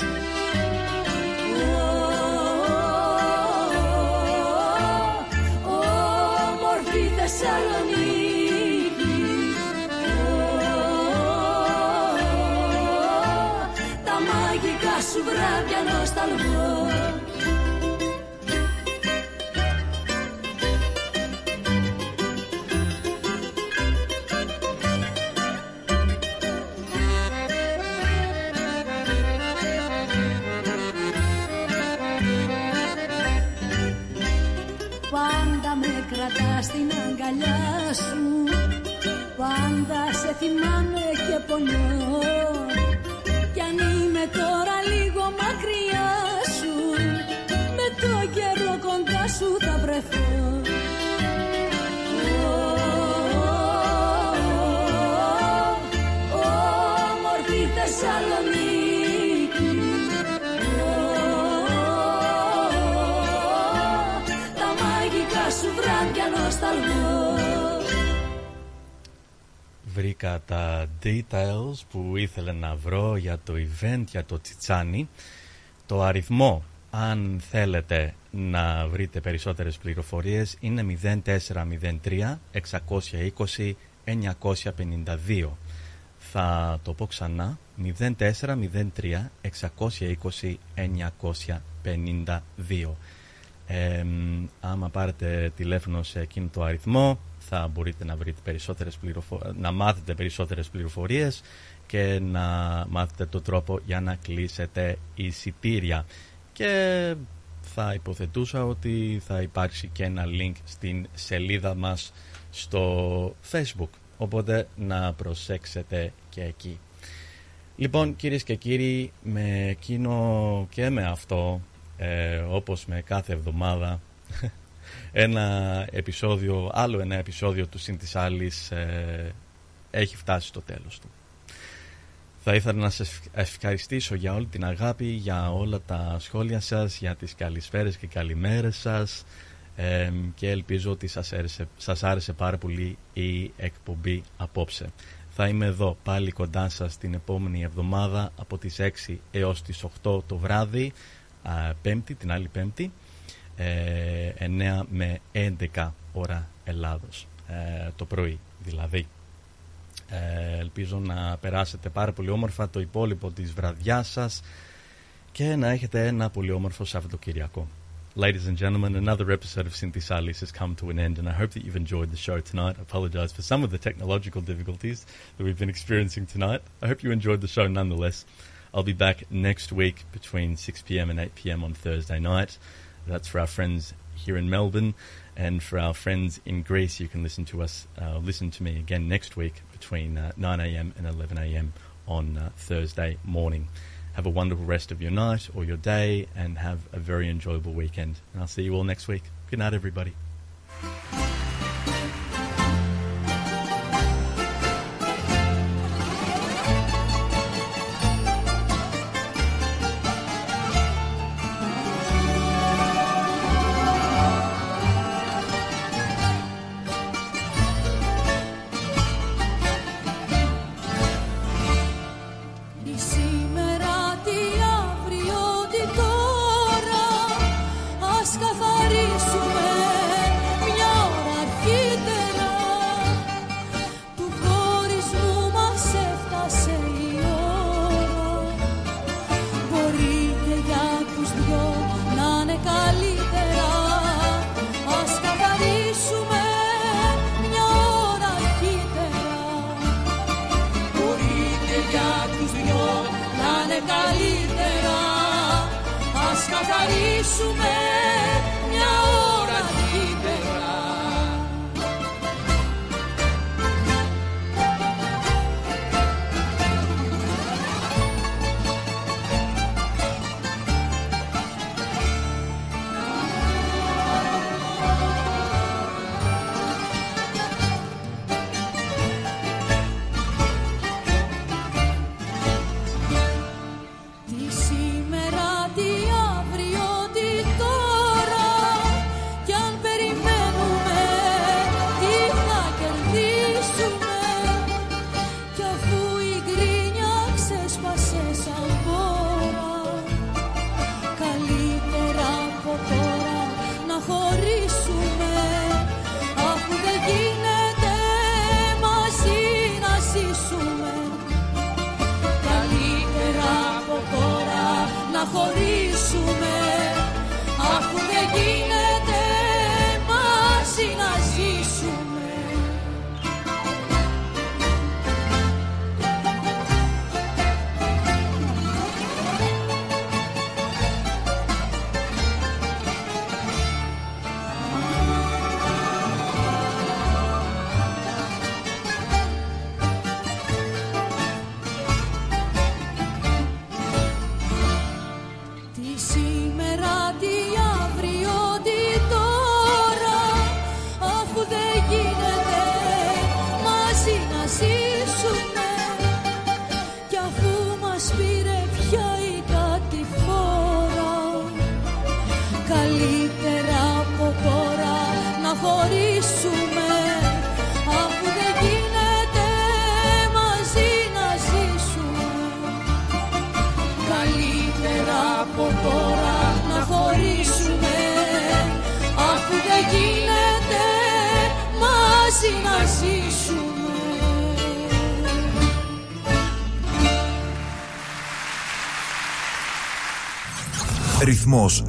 Όμορφη Θεσσαλονίκη. Τα μαγικά σου βράδια νοσταλγώ details που ήθελα να βρω για το event, για το Τσιτσάνι. Το αριθμό, αν θέλετε να βρείτε περισσότερες πληροφορίες, είναι 0403 620 952. Θα το πω ξανά, 0403 620 952. Ε, άμα πάρετε τηλέφωνο σε εκείνο το αριθμό θα μπορείτε να, βρείτε περισσότερες πληροφο... να μάθετε περισσότερες πληροφορίες και να μάθετε το τρόπο για να κλείσετε εισιτήρια. Και θα υποθετούσα ότι θα υπάρξει και ένα link στην σελίδα μας στο facebook. Οπότε να προσέξετε και εκεί. Λοιπόν κυρίες και κύριοι με εκείνο και με αυτό ε, όπως με κάθε εβδομάδα ένα επεισόδιο, άλλο ένα επεισόδιο του Συν της Άλλης ε, έχει φτάσει στο τέλος του. Θα ήθελα να σας ευχαριστήσω για όλη την αγάπη, για όλα τα σχόλια σας, για τις καλησπέρες και καλημέρες σας ε, και ελπίζω ότι σας άρεσε, σας άρεσε πάρα πολύ η εκπομπή απόψε. Θα είμαι εδώ πάλι κοντά σας την επόμενη εβδομάδα από τις 6 έως τις 8 το βράδυ, πέμπτη, την άλλη πέμπτη. 9 ε, με 11 ώρα Ελλάδος ε, το πρωί δηλαδή. Ε, ελπίζω να περάσετε πάρα πολύ όμορφα το υπόλοιπο της βραδιάς σας και να έχετε ένα πολύ όμορφο Σαββατοκυριακό. Ladies and gentlemen, another episode of Cynthia Salis has come to an end, and I hope that you've enjoyed the show tonight. I apologize for some of the technological difficulties that we've been experiencing tonight. I hope you enjoyed the show nonetheless. I'll be back next week between 6 p.m. and 8 p.m. on Thursday night. That's for our friends here in Melbourne, and for our friends in Greece, you can listen to us, uh, listen to me again next week between uh, 9 a.m. and 11 a.m. on uh, Thursday morning. Have a wonderful rest of your night or your day, and have a very enjoyable weekend. And I'll see you all next week. Good night, everybody.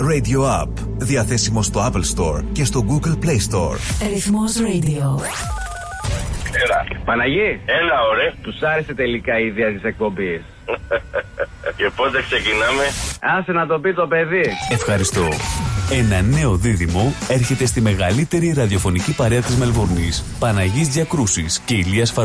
Radio App. Διαθέσιμο στο Apple Store και στο Google Play Store. Ρυθμός Radio. Έλα. Παναγί. Έλα, ωραία. Τους άρεσε τελικά η ιδέα της εκπομπής. Και πότε ξεκινάμε; Άσε να το πει το παιδί. Ευχαριστώ. Ένα νέο δίδυμο έρχεται στη μεγαλύτερη ραδιοφωνική παρέα της Μελβούρνης. Παναγής Διακρούσης και Ηλίας